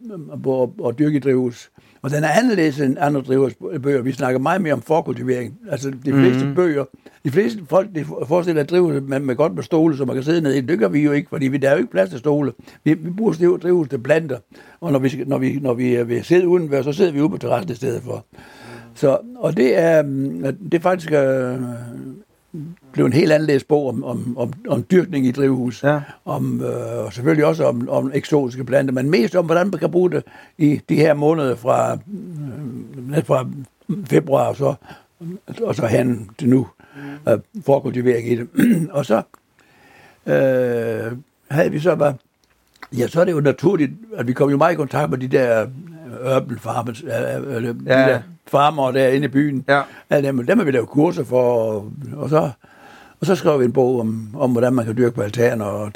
på at, at dyrke i drivhus. Og den er anderledes end andre drivhusbøger. Vi snakker meget mere om forkultivering. Altså de fleste mm. bøger, de fleste folk de forestiller at drivhus med, med godt med stole, så man kan sidde ned i. Det gør vi jo ikke, fordi vi, der er jo ikke plads til stole. Vi, vi bruger stiv- drivhus til planter. Og når vi, når vi, når vi vil sidde udenfor, så sidder vi ude på terrassen i stedet for. Så, og det er, mm, det er faktisk øh, blevet en helt anderledes bog om, om, om, om dyrkning i drivhus. Ja. Om, øh, og selvfølgelig også om, om eksotiske planter, men mest om, hvordan man kan bruge det i de her måneder fra, øh, fra februar og så, og så hen til nu. Øh, forkultivering i det. og så øh, havde vi så bare, ja, så er det jo naturligt, at vi kom jo meget i kontakt med de der urban farmers, øh, øh, de Ja. der farmer derinde i byen. Ja. Ja, dem, dem har vi lavet kurser for, og, og så Og så skrev vi en bog om, om hvordan man kan dyrke på altaner og,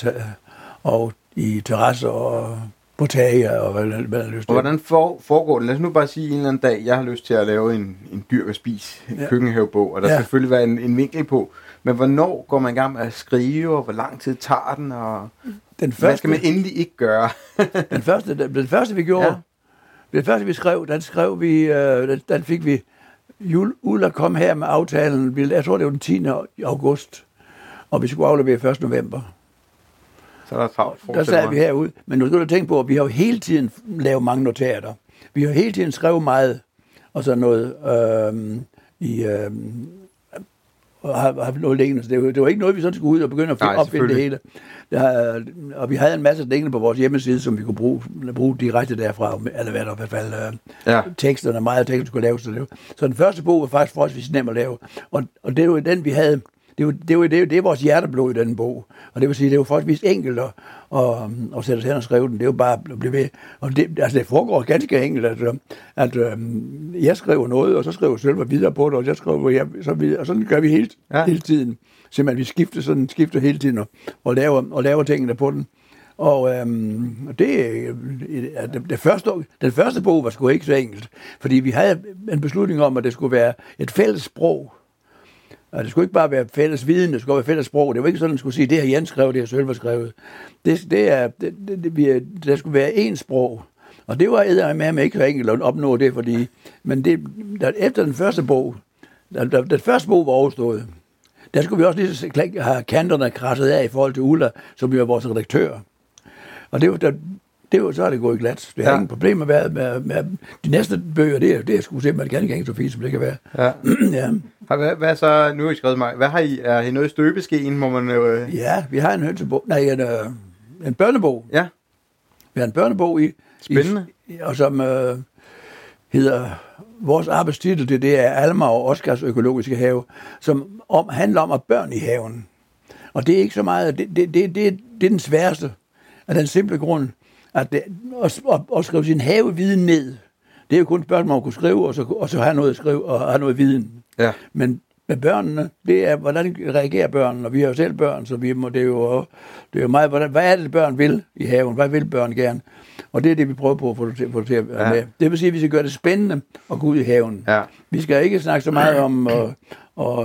og i terrasser og på tage og hvad, hvad er lyst Og til. hvordan for, foregår det? Lad os nu bare sige en eller anden dag, jeg har lyst til at lave en, en dyr og spis en Ja. køkkenhavebog, og der Ja. skal selvfølgelig være en, en vinkel på. Men hvornår går man i gang med at skrive, og hvor lang tid tager den, og Den hvad første, skal man endelig ikke gøre? den, første, den, den første, vi gjorde, Ja. Den første, vi skrev, den skrev vi, øh, den, den fik vi, Jul, Ulla kom her med aftalen, vi- jeg tror, det var den 10. august, og vi skulle aflevere 1. november. Så er der travlt. Der sad vi herude. Men nu skal du tænke på, at vi har jo hele tiden lavet mange notater. Vi har hele tiden skrevet meget, og så noget øh, i... Øh, og har, har noget liggende. Så det, var, det var ikke noget, vi sådan skulle ud og begynde at Nej, finde, opfinde det hele. Der, og vi havde en masse liggende på vores hjemmeside, som vi kunne bruge, bruge direkte derfra, eller hvad der i hvert fald øh, Ja. teksterne, meget af teksten skulle laves. Så, det var. så den første bog var faktisk forholdsvis nem at lave. Og, og det var den, vi havde, det var, det, var, det, var, det er vores hjerteblod i den bog. Og det vil sige, det var forholdsvis enkelt at, at, at sætte sig hen og skrive den. Det er jo bare at blive ved. Og det, altså det foregår ganske enkelt, at, øh, at øh, jeg skriver noget, og så skriver Sølva videre på det, og jeg skriver jeg, så videre. Og sådan gør vi hele, Ja. ja. hele tiden. Simpelthen, vi skifter, sådan, skifter hele tiden og, og, laver, og laver tingene på den. Og øhm, det, er det, det første, den første bog var sgu ikke så enkelt, fordi vi havde en beslutning om, at det skulle være et fælles sprog. Og det skulle ikke bare være fælles viden, det skulle være fælles sprog. Det var ikke sådan, at man skulle sige, det har Jens skrevet, det har Sølver skrevet. Det, det er, det, det, det, der skulle være én sprog. Og det var æder med, med ikke så enkelt at opnå det, fordi, men det, der, efter den første bog, da, da, den første bog var overstået, der skulle vi også lige have kanterne krasset af i forhold til Ulla, som jo er vores redaktør. Og det var, der, det var, så er det gået glat. Det har Ja. ingen problemer med, med, med, de næste bøger, det er, det er sgu simpelthen enkelt så fint, som det kan være. Ja. ja. Hvad, hvad så, nu har I skrevet mig, hvad har I, er I noget i støbeskeen, må man øh, ja, vi har en hønsebog, nej, en, øh, en børnebog. ja, Vi har en børnebog i. Spændende. I, og som øh, hedder, vores arbejdstitel, det, det er Alma og Oscars økologiske have, som om, handler om at børn i haven. Og det er ikke så meget, det, det, det, det, det er den sværeste af den simple grund, at, det, at, at, at skrive sin haveviden ned, det er jo kun et spørgsmål, man kunne skrive, og så, og så have noget at skrive, og have noget viden. ja, Men med børnene, det er, hvordan reagerer børnene, og vi har jo selv børn, så vi må, det, er jo, det er jo meget, hvordan, hvad er det, børn vil i haven? Hvad vil børn gerne? Og det er det, vi prøver på at få det til, få det til at være Ja. med. Det vil sige, at vi skal gøre det spændende at gå ud i haven. ja, Vi skal ikke snakke så meget om, og, og,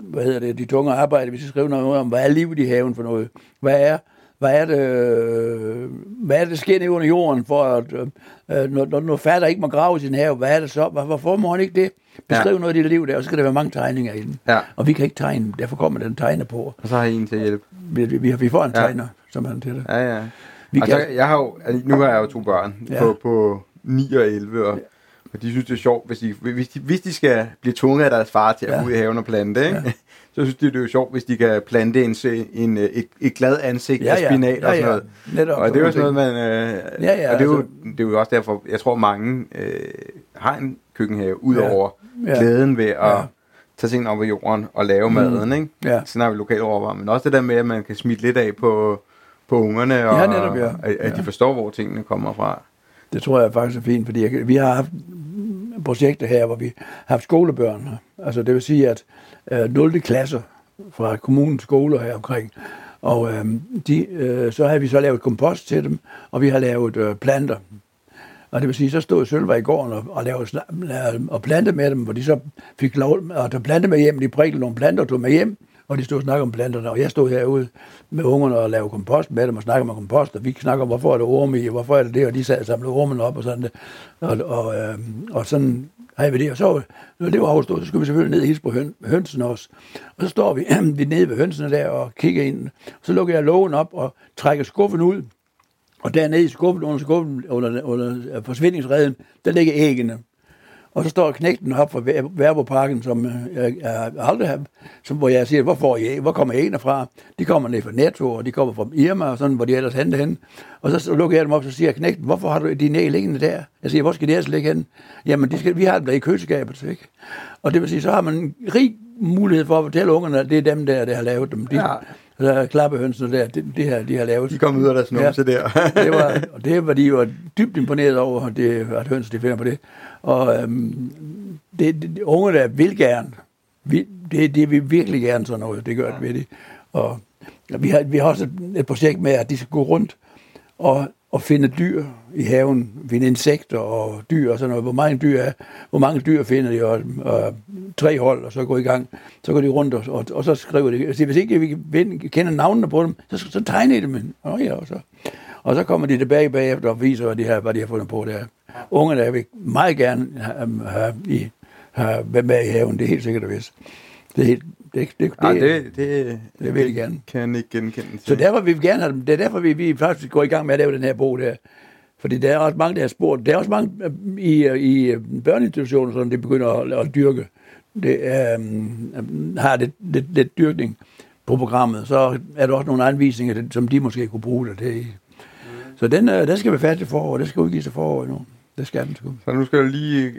hvad hedder det, de tunge arbejde. Vi skal skrive noget om, hvad er livet i haven for noget? Hvad er, hvad er det, øh, hvad er det, der sker nede under jorden, for at, øh, når, når, når fatter ikke må grave i sin have, hvad er det så? Hvor- Hvorfor må han ikke det? Beskriv Ja. noget af dit liv der, og så skal der være mange tegninger i den. ja. Og vi kan ikke tegne, derfor kommer den tegner på. Og så har I en til at hjælpe. Vi, vi, vi, vi får en Ja. tegner, som han til det. Ja, ja. Vi og kan, så, jeg har jo, altså, nu har jeg jo to børn Ja. på, på 9 og 11, og, og de synes, det er sjovt, hvis de, hvis de, hvis de skal blive tvunget af deres far til at Ja. gå ud i haven og plante, ikke? Ja. Så synes de, det er jo sjovt, hvis de kan plante en, se- en, øh, et, et glad ansigt af spinat og sådan noget. Netop, Og det er jo sådan noget, man... Øh, Ja, ja, og det er, jo, altså- det er jo også derfor, jeg tror mange øh, har en køkkenhave, udover Ja. ja. glæden ved at Ja. ja. tage tingene op af jorden og lave mm. maden, ikke? Ja. Sådan har vi lokale råvarer, men også det der med, at man kan smitte lidt af på, på ungerne, og Ja, netop, ja. at, at de Ja. forstår, hvor tingene kommer fra. Det tror jeg faktisk er fint, fordi jeg, vi har haft projekter her, hvor vi har haft skolebørn. Altså det vil sige, at øh, 0. klasser fra kommunens skoler her omkring, og øh, de, øh, så har vi så lavet kompost til dem, og vi har lavet øh, planter. Og det vil sige, så stod Sølva i gården og, og, lavede, sna- og plante med dem, hvor de så fik lov at tage plante med hjem. De prikkede nogle planter og tog med hjem, og de stod og snakkede om planterne. Og jeg stod herude med ungerne og lavede kompost med dem og snakkede om kompost, og vi snakkede om, hvorfor er det orme i, og hvorfor er det det, og de sad og samlede ormen op og sådan det. Og, og, øh, og sådan havde vi det, og så når det var overstået, så skulle vi selvfølgelig ned og hilse på høn, hønsen også. Og så står vi, vi nede ved hønsene der og kigger ind. Så lukker jeg lågen op og trækker skuffen ud, og dernede i skuffen, under skuffen, under, under øh, forsvindingsreden, der ligger æggene. Og så står knægten op fra Værboparken, som øh, jeg, jeg aldrig har, som, hvor jeg siger, hvor, får I, hvor kommer en fra? De kommer ned fra Netto, og de kommer fra Irma, og sådan, hvor de ellers henter hen. Og så, lukker jeg dem op, så siger jeg, knægten, hvorfor har du de næg liggende der? Jeg siger, hvor skal de ellers ligge hen? Jamen, de skal, vi har dem der i køleskabet, ikke? Og det vil sige, så har man en rig mulighed for at fortælle ungerne, at det er dem der, der har lavet dem. De, Ja der klappehønsene der, det, det her, de har lavet. De kom ud af deres numse ja. der. det var, og det var de jo dybt imponeret over, det, at høns de finder på det. Og øhm, det, det, de unge der vil gerne, vi, det, det vil virkelig gerne sådan noget. Det gør det ved det. Og vi har, vi har også et projekt med, at de skal gå rundt og, og finde dyr i haven, finde insekter og dyr og sådan noget. Hvor mange dyr er, hvor mange dyr finder de, og, og tre hold, og så går i gang. Så går de rundt, og, og, og så skriver de. Altså, hvis ikke vi kender navnene på dem, så, så tegner de dem. Og, ja, og, så, og så kommer de tilbage bagefter og viser, hvad de har, hvad de har fundet på der. Ungerne vil meget gerne have, have, have, have med i haven, det er helt sikkert og vist. Det er helt, det, det, Ja, det, det, det, det vil jeg gerne. kan jeg ikke genkende. til. Så derfor vil vi gerne have dem. Det er derfor, vi, vi faktisk går i gang med at lave den her bog der. Fordi der er også mange, der har spurgt. Der er også mange øh, i, i børneinstitutioner, som det begynder at, at dyrke. Det um, har lidt, lidt, lidt dyrkning på programmet. Så er der også nogle anvisninger, som de måske kunne bruge det til. Så den, øh, den skal vi færdig for, og det skal udgives til forår nu. Det skal den sgu. Så nu skal du lige,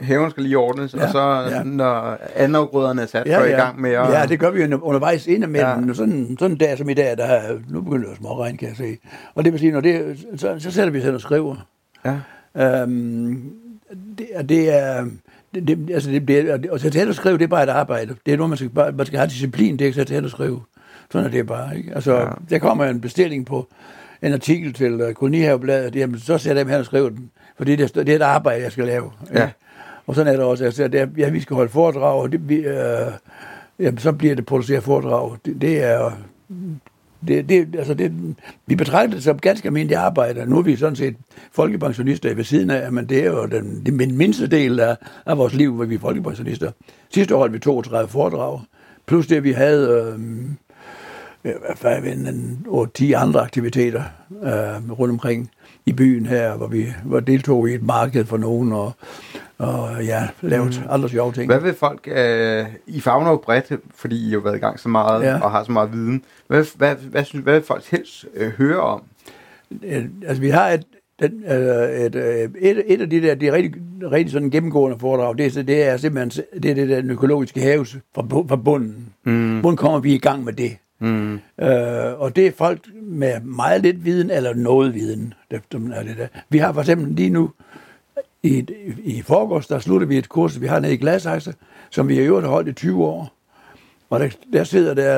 haven skal lige ordnes, ja, Ja, og så ja. ja. når anafgrøderne er sat, ja, så er i gang med at... Ja, det gør vi jo undervejs indimellem. Ja. Ja. Sådan, sådan en dag som i dag, der er, nu begynder det at små regn, kan jeg se. Og det vil sige, når det, så, så sætter vi os hen og skriver. Ja. Øhm, det, og det er... Det, det, altså det, det, og sætte hen og skrive, det er bare et arbejde. Det er noget, man skal, bare, man skal have disciplin, det er ikke sætte hen og skrive. Sådan er det bare. Ikke? Altså, Ja. ja. der kommer en bestilling på en artikel til uh, Kolonihavebladet, jamen, så sætter jeg dem hen og skriver den. For det er, det, det er et arbejde, jeg skal lave. ikke? Ja. Og sådan er det også. Altså, det er, ja, vi skal holde foredrag, og det, vi, øh, jamen, så bliver det produceret foredrag. Det, det er... Det, det, altså det, vi betragter det som ganske almindeligt arbejde. Nu er vi sådan set folkepensionister ved siden af, men det er jo den, den mindste del af, af vores liv, hvor vi er folkepensionister. Sidste år holdt vi 32 foredrag, plus det, vi havde øh, hvad en, en 10 andre aktiviteter øh, rundt omkring i byen her, hvor vi hvor deltog i et marked for nogen, og, og ja, lavet mm. andre sjove ting. Hvad vil folk... Øh, I fagner jo bredt, fordi I har været i gang så meget ja. Og har så meget viden. Hvad, hvad, hvad, synes, hvad vil folk helst øh, høre om? Øh, altså vi har et, den, øh, et, øh, et, et af de der, er rigtig, rigtig sådan gennemgående foredrag, det er, det er simpelthen det, er det der den økologiske haves fra, fra bunden. Mm. Hvordan kommer vi i gang med det? Mm. Øh, og det er folk med meget lidt viden, eller noget viden. Det, som er det der. Vi har for eksempel lige nu, i, i forgårs, der slutter vi et kurs, vi har nede i Glashejse, som vi har gjort holdt i 20 år. Og der, der sidder der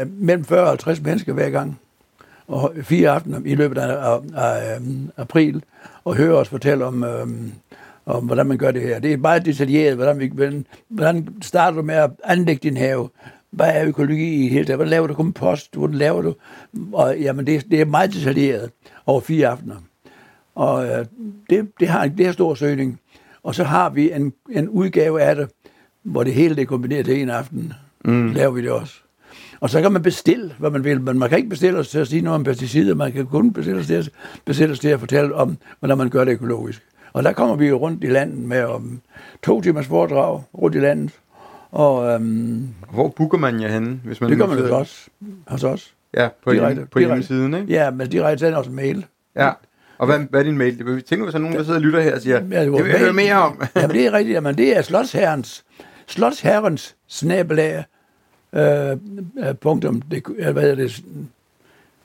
øh, mellem 40 og 50 mennesker hver gang, og fire aftener i løbet af, af, af øh, april, og hører os fortælle om, øh, om, hvordan man gør det her. Det er meget detaljeret, hvordan, vi, hvordan, hvordan starter du med at anlægge din have, hvad er økologi i hele taget? Hvordan laver du kompost? Hvordan laver du? Og, jamen, det, det er meget detaljeret over fire aftener. Og øh, det, det, har, det har stor søgning. Og så har vi en, en udgave af det, hvor det hele det er kombineret til en aften. Mm. Laver vi det også. Og så kan man bestille, hvad man vil, men man kan ikke bestille os til at sige noget om pesticider, man kan kun bestille os til at, bestille os til at fortælle om, hvordan man gør det økologisk. Og der kommer vi jo rundt i landet med om to timers foredrag rundt i landet, og øhm, Hvor booker man jer henne? Hvis man det gør man jo også hos os. Ja, på, Direkte, direkte, på direkte. hjemmesiden, ikke? Ja, men direkte sender os en mail. Ja. Og hvad, hvad er din mail? Det tænker hvis der er nogen, der sidder og lytter her og siger, Ja, det det vil jeg høre mere om. Jamen, det er rigtigt. Jamen, det er slotsherrens, slotsherrens snabelag, øh, øh, punktum, det, hvad hedder det,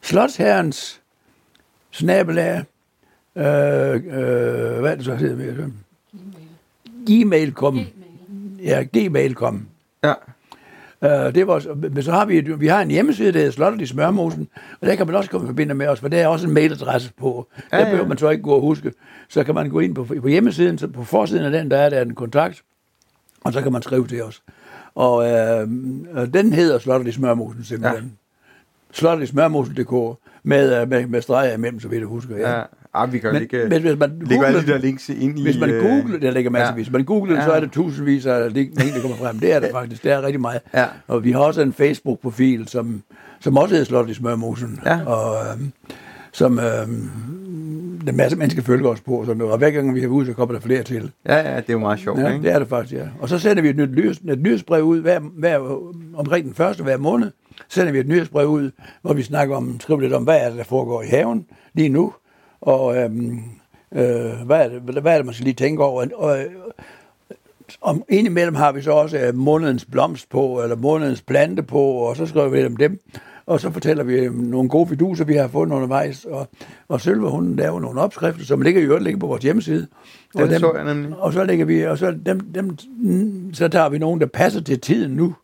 slotsherrens snabelag, øh, øh, hvad er det så hedder? Gmail.com. Ja, gmail.com. Ja. Uh, det var, men så har vi, vi har en hjemmeside, der hedder Slottet i Smørmosen, og der kan man også komme i forbindelse med os, for der er også en mailadresse på. Der Ja, ja. behøver man så ikke gå og huske. Så kan man gå ind på, på hjemmesiden, så på forsiden af den, der er der en kontakt, og så kan man skrive til os. Og øh, øh, den hedder Slottet i Smørmosen simpelthen. Ja. Slottet i Smørmosen.dk med, øh, med, med streger imellem, så vidt jeg husker. Ja. Ja, ah, vi kan Men, ikke... men hvis man Lægger alle de der links ind i... hvis man øh, googler, der ligger masservis, ja. hvis man googler det, så Ja. er det tusindvis af link, der kommer frem. Det er der faktisk, det er rigtig meget. Ja. Og vi har også en Facebook-profil, som, som også hedder Slot i Smørmosen, Ja. og øhm, som øhm, en masse mennesker følger os på, sådan noget. og hver gang vi har ud, så kommer der flere til. Ja, ja, det er jo meget sjovt, Ja, ikke? det er det faktisk, ja. Og så sender vi et, nyt, nyheds, et nyhedsbrev ud hver, hver, omkring den første hver måned. sender vi et nyhedsbrev ud, hvor vi snakker om, skriver lidt om, hvad er det, der foregår i haven lige nu, og øhm, øh, hvad, er det, hvad er det, man skal lige tænke over. Og, øh, om indimellem har vi så også øh, månedens blomst på, eller månedens plante på, og så skriver vi lidt om dem. og så fortæller vi om nogle gode fiduser, vi har fundet undervejs, og, og Sølve, hun laver nogle opskrifter, som ligger i øvrigt ligger på vores hjemmeside. Og, dem, så jeg nemlig. og så lægger vi, og så, dem, dem, så tager vi nogen, der passer til tiden nu.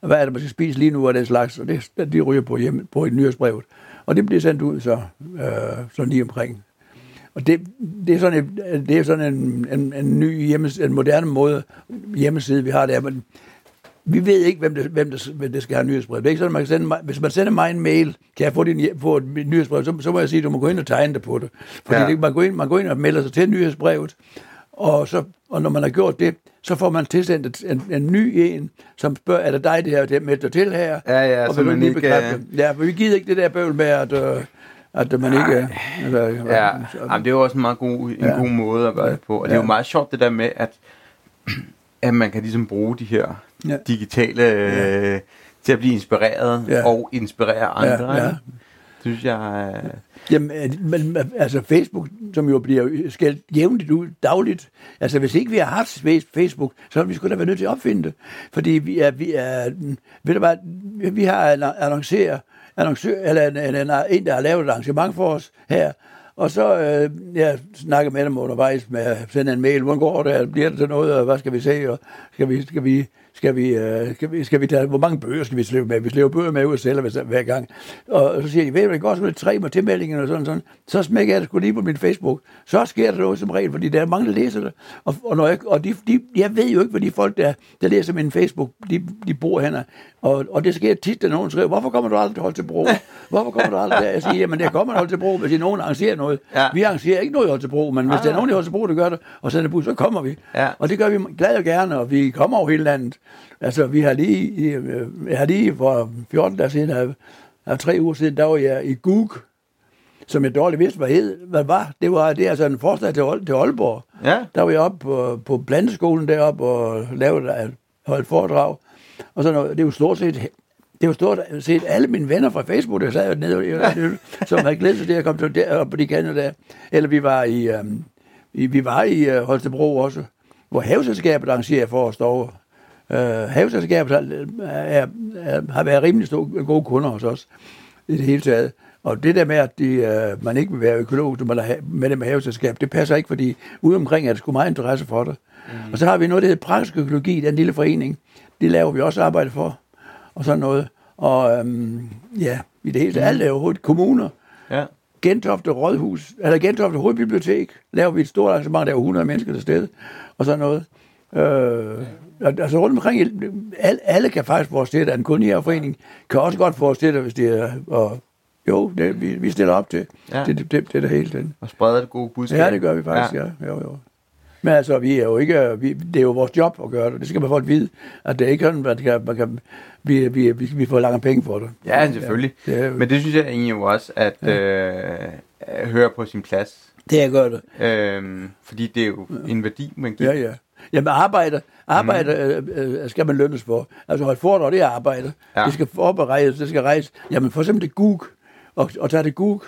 Hvad er det, man skal spise lige nu, og den slags, og det, de ryger på, hjem, på et nyhedsbrevet. Og det bliver sendt ud så, øh, sådan lige omkring. Og det, det er sådan, en, det er sådan en, en, en ny hjemmeside, en moderne måde hjemmeside, vi har der, men vi ved ikke, hvem det, hvem det, hvem det skal have nyhedsbrev. Det er ikke sådan, man kan sende mig, hvis man sender mig en mail, kan jeg få, din, få et nyhedsbrev, så, så må jeg sige, at du må gå ind og tegne det på det. Fordi Ja. det, man, går ind, man går ind og melder sig til nyhedsbrevet, og, så, og når man har gjort det, så får man tilsendt en, en ny en, som spørger, er det dig, det her, det dig til her? Ja, ja, og så man lige ikke, bekræfte? Ja, for vi gider ikke det der bøvl med, at, øh, at man ikke... Altså, Ja, Jamen, det er jo også en meget god, en Ja. god måde at gøre det på. Og det er Ja. jo meget sjovt det der med, at, at man kan ligesom bruge de her Ja. digitale øh, til at blive inspireret Ja. og inspirere andre. Ja, ja synes jeg... Øh, Jamen, øh, men, øh, altså Facebook, som jo bliver skældt jævnligt ud dagligt, altså hvis ikke vi har haft Facebook, så ville vi skulle da være nødt til at opfinde det. Fordi vi er, vi er ved du hvad, vi har en annoncør, annoncør eller en, en, en, en, der har lavet et arrangement for os her, og så øh, jeg snakker med dem undervejs med at sende en mail, hvordan går det, bliver det til noget, og hvad skal vi se, og skal vi, skal vi, skal vi, øh, skal vi, skal vi tage, hvor mange bøger skal vi slæve med? Vi slæver bøger med ud og sælger hver, hver gang. Og så siger de, ved du, det går sgu tre med tilmeldingen og sådan sådan. Så smækker jeg det sgu lige på min Facebook. Så sker der noget som regel, fordi der er mange, der læser det. Og, og, når jeg, og de, de, jeg ved jo ikke, hvor de folk, der, der læser min Facebook, de, de bor henne. Og, og det sker tit, at nogen skriver, hvorfor kommer du aldrig til Holstebro? Hvorfor kommer du aldrig der? Jeg siger, jamen det kommer til Holstebro, hvis nogen arrangerer noget. Ja. Vi arrangerer ikke noget i Holstebro, men hvis Ah. der er nogen i Holstebro, der gør det, og sender bus, så kommer vi. Ja. Og det gør vi glad og gerne, og vi kommer over hele landet. Altså, vi har lige, øh, jeg har lige for 14 dage siden, af, af tre uger siden, der var jeg i Gug, som jeg dårligt vidste, hvad, hed, hvad var. Det var det er altså en forslag til, til Aalborg. Ja. Der var jeg oppe på, på planteskolen deroppe og lavede et, holdt foredrag. Og så noget, det er jo stort set det var stort set alle mine venner fra Facebook, der sad jo nede, som havde glædet sig til at komme til derop på de kanter der. Eller vi var i, øhm, i vi var i øh, Holstebro også, hvor haveselskabet arrangerer for os derovre. Øh, haveselskabet har, er, er, har været rimelig store, gode kunder hos os i det hele taget. Og det der med, at de, øh, man ikke vil være økologisk, når man er ha- medlem af haveselskab, det passer ikke, fordi ude omkring er der sgu meget interesse for det. Mm. Og så har vi noget, der hedder praktisk økologi, den lille forening. Det laver vi også arbejde for, og sådan noget. Og øhm, ja, i det hele taget, alt er overhovedet kommuner. Ja. Gentofte Rådhus, eller Gentofte Hovedbibliotek, laver vi et stort arrangement, der er 100 mennesker til stede, og sådan noget. Øh, altså rundt omkring, alle, alle kan faktisk få os til det, en kunstnerforening kan også godt få os til det, hvis det er, og jo, det, vi, vi stiller op til, Ja. det, det, det, det er det hele den. Og spreder det gode budskab. Ja, det gør vi faktisk, ja. ja. Jo, jo. Men altså, vi er jo ikke, vi, det er jo vores job at gøre det. Det skal man folk vide, at det er ikke sådan, at man kan, man kan, vi, vi, vi, vi får lange penge for det. Ja, selvfølgelig. Ja, det er- Men det synes jeg egentlig jo også, at øh, at høre på sin plads. Det er godt. Øhm, fordi det er jo en værdi, man giver. Ja, ja. Jamen arbejde, arbejde mm. øh, øh, skal man lønnes for. Altså holde foredrag, det er arbejde. Ja. Ja. Det skal forberedes, det skal rejse. Jamen for eksempel det Gug, og, og tage det Gug.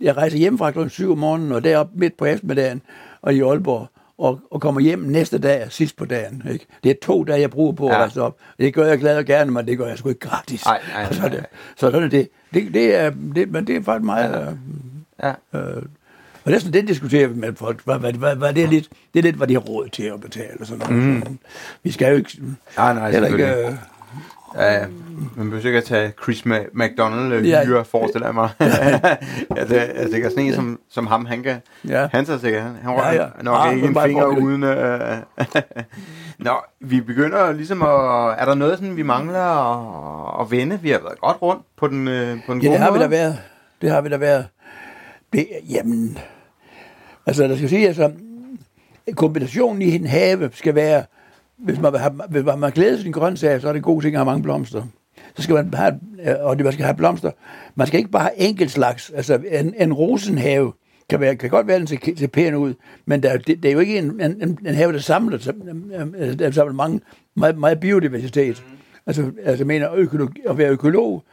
Jeg rejser hjem fra kl. 7 om morgenen, og derop midt på eftermiddagen, og i Aalborg, og, og kommer hjem næste dag, sidst på dagen. Ikke? Det er to dage, jeg bruger på Ja. at rejse op. Det gør jeg glad og gerne, men det gør jeg sgu ikke gratis. Nej, Og så, det, så sådan er det. Det, det, er, det, men det er faktisk meget... Ja. Øh, øh, og det er sådan, det diskuterer vi med folk. Hvad, hvad, hvad, hvad, det, er lidt, det er lidt, hvad de har råd til at betale. Og sådan noget. Mm. Vi skal jo ikke... Nej, nej, ikke øh, Ja, ja. man behøver ikke at tage Chris Ma- McDonald øh, Ja. hyre, forestiller jeg mig. ja, det er sikkert sådan en som, som ham, han kan. Ja. Han tager sikkert, han, han Ja, ja, ja. ja. nok Ah, ikke en finger uden... Øh, Nå, vi begynder ligesom at... Er der noget, sådan, vi mangler at, at vende? Vi har været godt rundt på den, øh, på den Ja, gode det har vi måde. da været. Det har vi da været. Det, jamen, altså der skal sige, altså, kombinationen i en have skal være, hvis man, vil hvis man, man glæder sin grøntsager, så er det en god ting at have mange blomster. Så skal man have, øh, og det, man skal have blomster. Man skal ikke bare have enkelt slags. Altså en, en rosenhave kan, være, kan godt være, den ser, ser pæn ud, men der, det, det, er jo ikke en, en, en have, der samler, øh, øh, der, samler mange, meget, meget biodiversitet. Altså, altså mener, økologi, at være økolog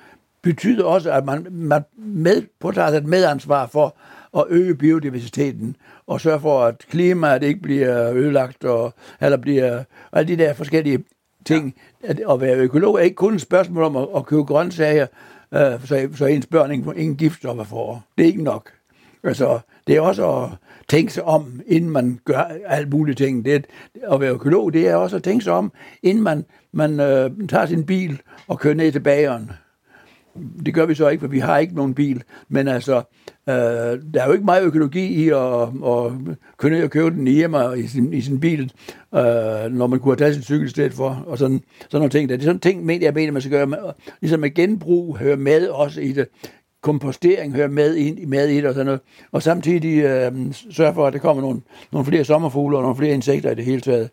betyder også, at man, man med, påtager sig et medansvar for at øge biodiversiteten, og sørge for, at klimaet ikke bliver ødelagt, og, eller bliver, og alle de der forskellige ting. At, at være økolog er ikke kun et spørgsmål om at, at købe grøntsager, øh, så, så ens børn ingen, ingen giftstoffer får. Det er ikke nok. Altså, det er også at tænke sig om, inden man gør alt mulige ting. Det, at være økolog, det er også at tænke sig om, inden man, man øh, tager sin bil og kører ned til bageren. Det gør vi så ikke, for vi har ikke nogen bil. Men altså, øh, der er jo ikke meget økologi i at, at kunne at købe den hjemme i sin, i sin bil, øh, når man kunne have taget sin cykel i stedet for. Og sådan, sådan nogle ting. Det er sådan ting, mener jeg, mener, man skal gøre. Med, ligesom med genbrug hører med også i det kompostering hører med, ind, med i det og sådan noget. Og samtidig øh, sørge for, at der kommer nogle, nogle flere sommerfugle og nogle flere insekter i det hele taget.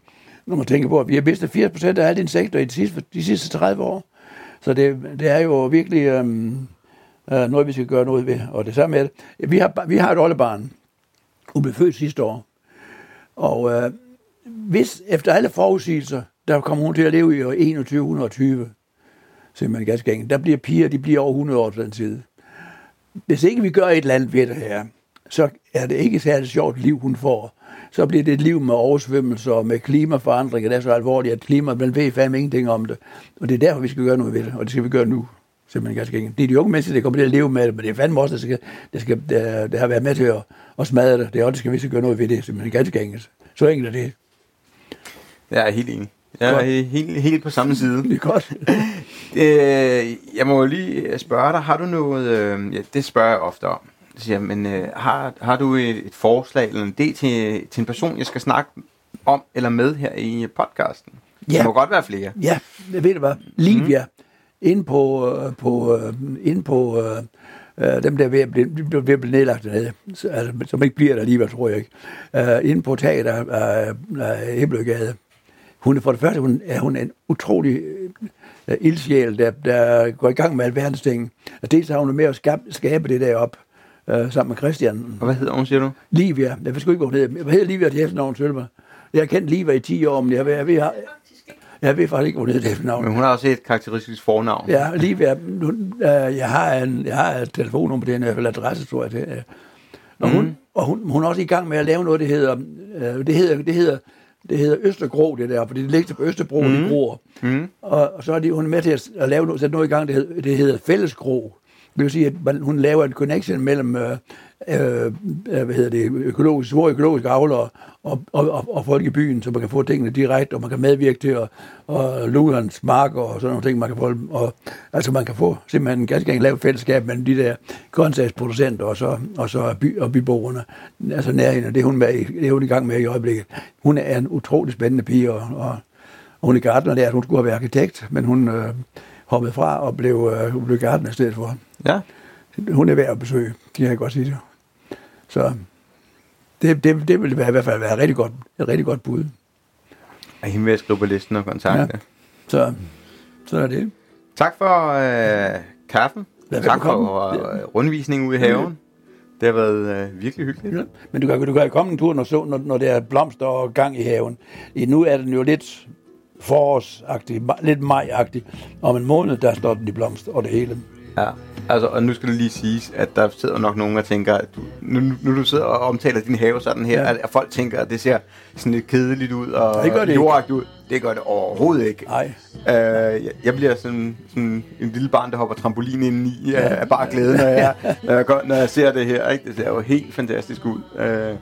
Når man tænker på, at vi har mistet 80 procent af alle insekter i de sidste, de sidste 30 år. Så det, det er jo virkelig øh, øh, noget, vi skal gøre noget ved. Og det samme med det. Vi har, vi har et oldebarn. Hun blev født sidste år. Og øh, hvis efter alle forudsigelser, der kommer hun til at leve i år 2120, simpelthen ganske enkelt. Der bliver piger, de bliver over 100 år til den tid hvis ikke vi gør et eller andet ved det her, så er det ikke særlig sjovt liv, hun får. Så bliver det et liv med oversvømmelser og med klimaforandringer. Det er så alvorligt, at klima, man ved fandme ingenting om det. Og det er derfor, vi skal gøre noget ved det, og det skal vi gøre nu. Simpelthen ganske enkelt. Det er de unge mennesker, der kommer til at leve med det, men det er fandme også, der skal, der skal der, der har været med til at, at smadre det. Det er også, det skal vi skal gøre noget ved det, simpelthen ganske enkelt. Så enkelt er det. Jeg er helt enig. Jeg er helt, helt på samme side. Det er godt. øh, jeg må lige spørge dig, har du noget, øh, ja, det spørger jeg ofte om, så siger, jeg, men øh, har, har du et, et forslag eller en idé til, til en person, jeg skal snakke om eller med her i podcasten? Ja. Det må godt være flere. Ja, det ved du hvad. Livia, mm. Inde på, øh, på, øh, inde på øh, dem der er ved at blive, ved at blive nedlagt dernede, altså, som ikke bliver der alligevel, tror jeg ikke. Uh, inde på taget af, af, af Æblegade, hun er for det første hun, er hun en utrolig uh, ildsjæl, der, der går i gang med alverdens ting. Og dels har hun med at skabe, skabe det der op uh, sammen med Christian. Og hvad hedder hun, siger du? Livia. Jeg ved sgu ikke, hvad hun hedder. Hvad hedder Livia til efternavn, Sølver? Jeg har kendt Livia i 10 år, men jeg, jeg, jeg, jeg ved faktisk ikke, hun hedder til efternavn. Men hun har også et karakteristisk fornavn. Ja, Livia. Hun, uh, jeg, har en, jeg har et telefonnummer til hende, eller adresse, tror jeg. Det, og, mm. hun, og hun, hun er også i gang med at lave noget, det hedder, uh, det hedder, det hedder det hedder Østergrå, det der, fordi det ligger på Østerbro, mm. de gror. Mm. Og, og, så er de, hun er med til at, at lave noget, sætte noget i gang, det, hedder, det hedder Fællesgrå. Det vil sige, at man, hun laver en connection mellem øh, øh, hvad hedder det, økologisk, hvor økologiske avlere og, og, og, og folk i byen, så man kan få tingene direkte, og man kan medvirke til at og luge hans marker og sådan nogle ting, man kan få, og, altså man kan få simpelthen ganske enkelt lave fællesskab mellem de der grøntsagsproducenter og så, og så by, og byboerne, altså nærheden, det er hun, med, det er hun i gang med i øjeblikket. Hun er en utrolig spændende pige, og, og, og hun er gartner der, hun skulle have været arkitekt, men hun øh, hoppede fra og blev, øh, blev gartner i stedet for. Ja. Hun er værd at besøge, kan jeg godt sige det. Så det, det, det vil i hvert fald være et rigtig godt, et rigtig godt bud. Og hende vil jeg skrive på listen og kontakte. Ja. Så, så er det. Tak for øh, kaffen. Ja, tak for øh, rundvisningen ude i haven. Det har været øh, virkelig hyggeligt. Ja. Men du kan, du kan komme en tur, når, så, når, når det er blomster og gang i haven. I, nu er den jo lidt forårsagtig, lidt majagtig. Om en måned, der står den i blomster og det hele. Ja, altså, og nu skal det lige siges, at der sidder nok nogen, der tænker, at du, nu, nu du sidder og omtaler din have sådan her, ja. at, at folk tænker, at det ser sådan lidt kedeligt ud og det gør det jordagtigt ud. Det gør det overhovedet ikke. Nej. Øh, jeg, jeg bliver sådan, sådan en lille barn, der hopper trampolin ind i, ja. af bare glæde, når jeg, når, jeg, når jeg ser det her. Ikke? Det ser jo helt fantastisk ud. Øh,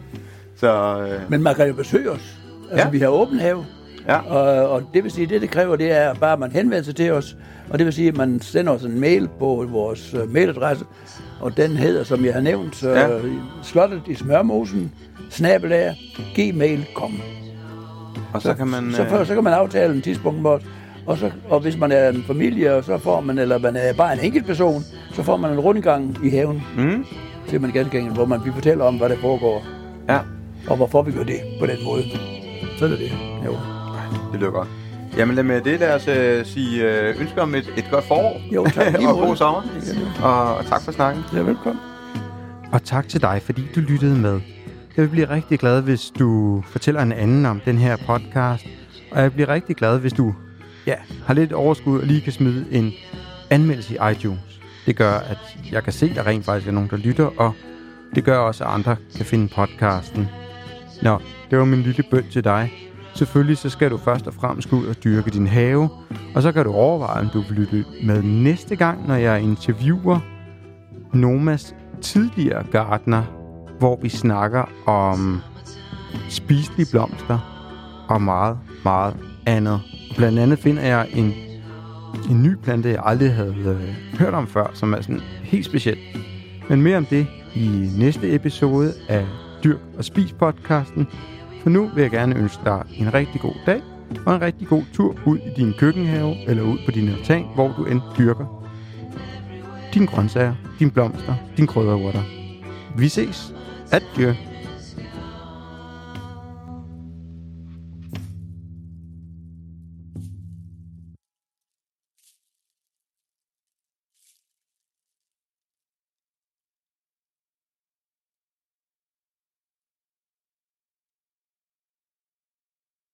så, øh. Men man kan jo besøge os. Altså, ja. vi har åben have. Ja. Og, og det vil sige, det det kræver, det er bare, at man henvender sig til os. Og det vil sige, at man sender os en mail på vores uh, mailadresse. Og den hedder, som jeg har nævnt, uh, ja. slottet i smørmosen, snabelag, gmail.com. Og så, så kan man... Så, så, så kan man aftale en tidspunkt med os. Og, så, og hvis man er en familie, så får man, eller man er bare en enkelt person, så får man en rundgang i haven. Mm. Til man ganske enkelt, hvor man vi fortæller om, hvad der foregår. Ja. Og hvorfor vi gør det på den måde. Så er det det. Jo. Det lyder godt. Jamen lad med det, lad os uh, sige uh, ønsker om et, et godt forår. Jo, tak. og god sommer. Og, og tak for snakken. Ja, velkommen. Og tak til dig, fordi du lyttede med. Jeg vil blive rigtig glad, hvis du fortæller en anden om den her podcast. Og jeg bliver rigtig glad, hvis du ja, har lidt overskud og lige kan smide en anmeldelse i iTunes. Det gør, at jeg kan se, at der rent faktisk er nogen, der lytter, og det gør også, at andre kan finde podcasten. Nå, det var min lille bøn til dig. Selvfølgelig så skal du først og fremmest gå ud og dyrke din have, og så kan du overveje, om du vil lytte med næste gang, når jeg interviewer Nomas tidligere gartner, hvor vi snakker om spiselige blomster og meget, meget andet. Blandt andet finder jeg en, en ny plante, jeg aldrig havde øh, hørt om før, som er sådan helt speciel. Men mere om det i næste episode af Dyr og Spis podcasten. For nu vil jeg gerne ønske dig en rigtig god dag og en rigtig god tur ud i din køkkenhave eller ud på din altan, hvor du end dyrker dine grøntsager, dine blomster, dine krydderurter. Vi ses. Adieu.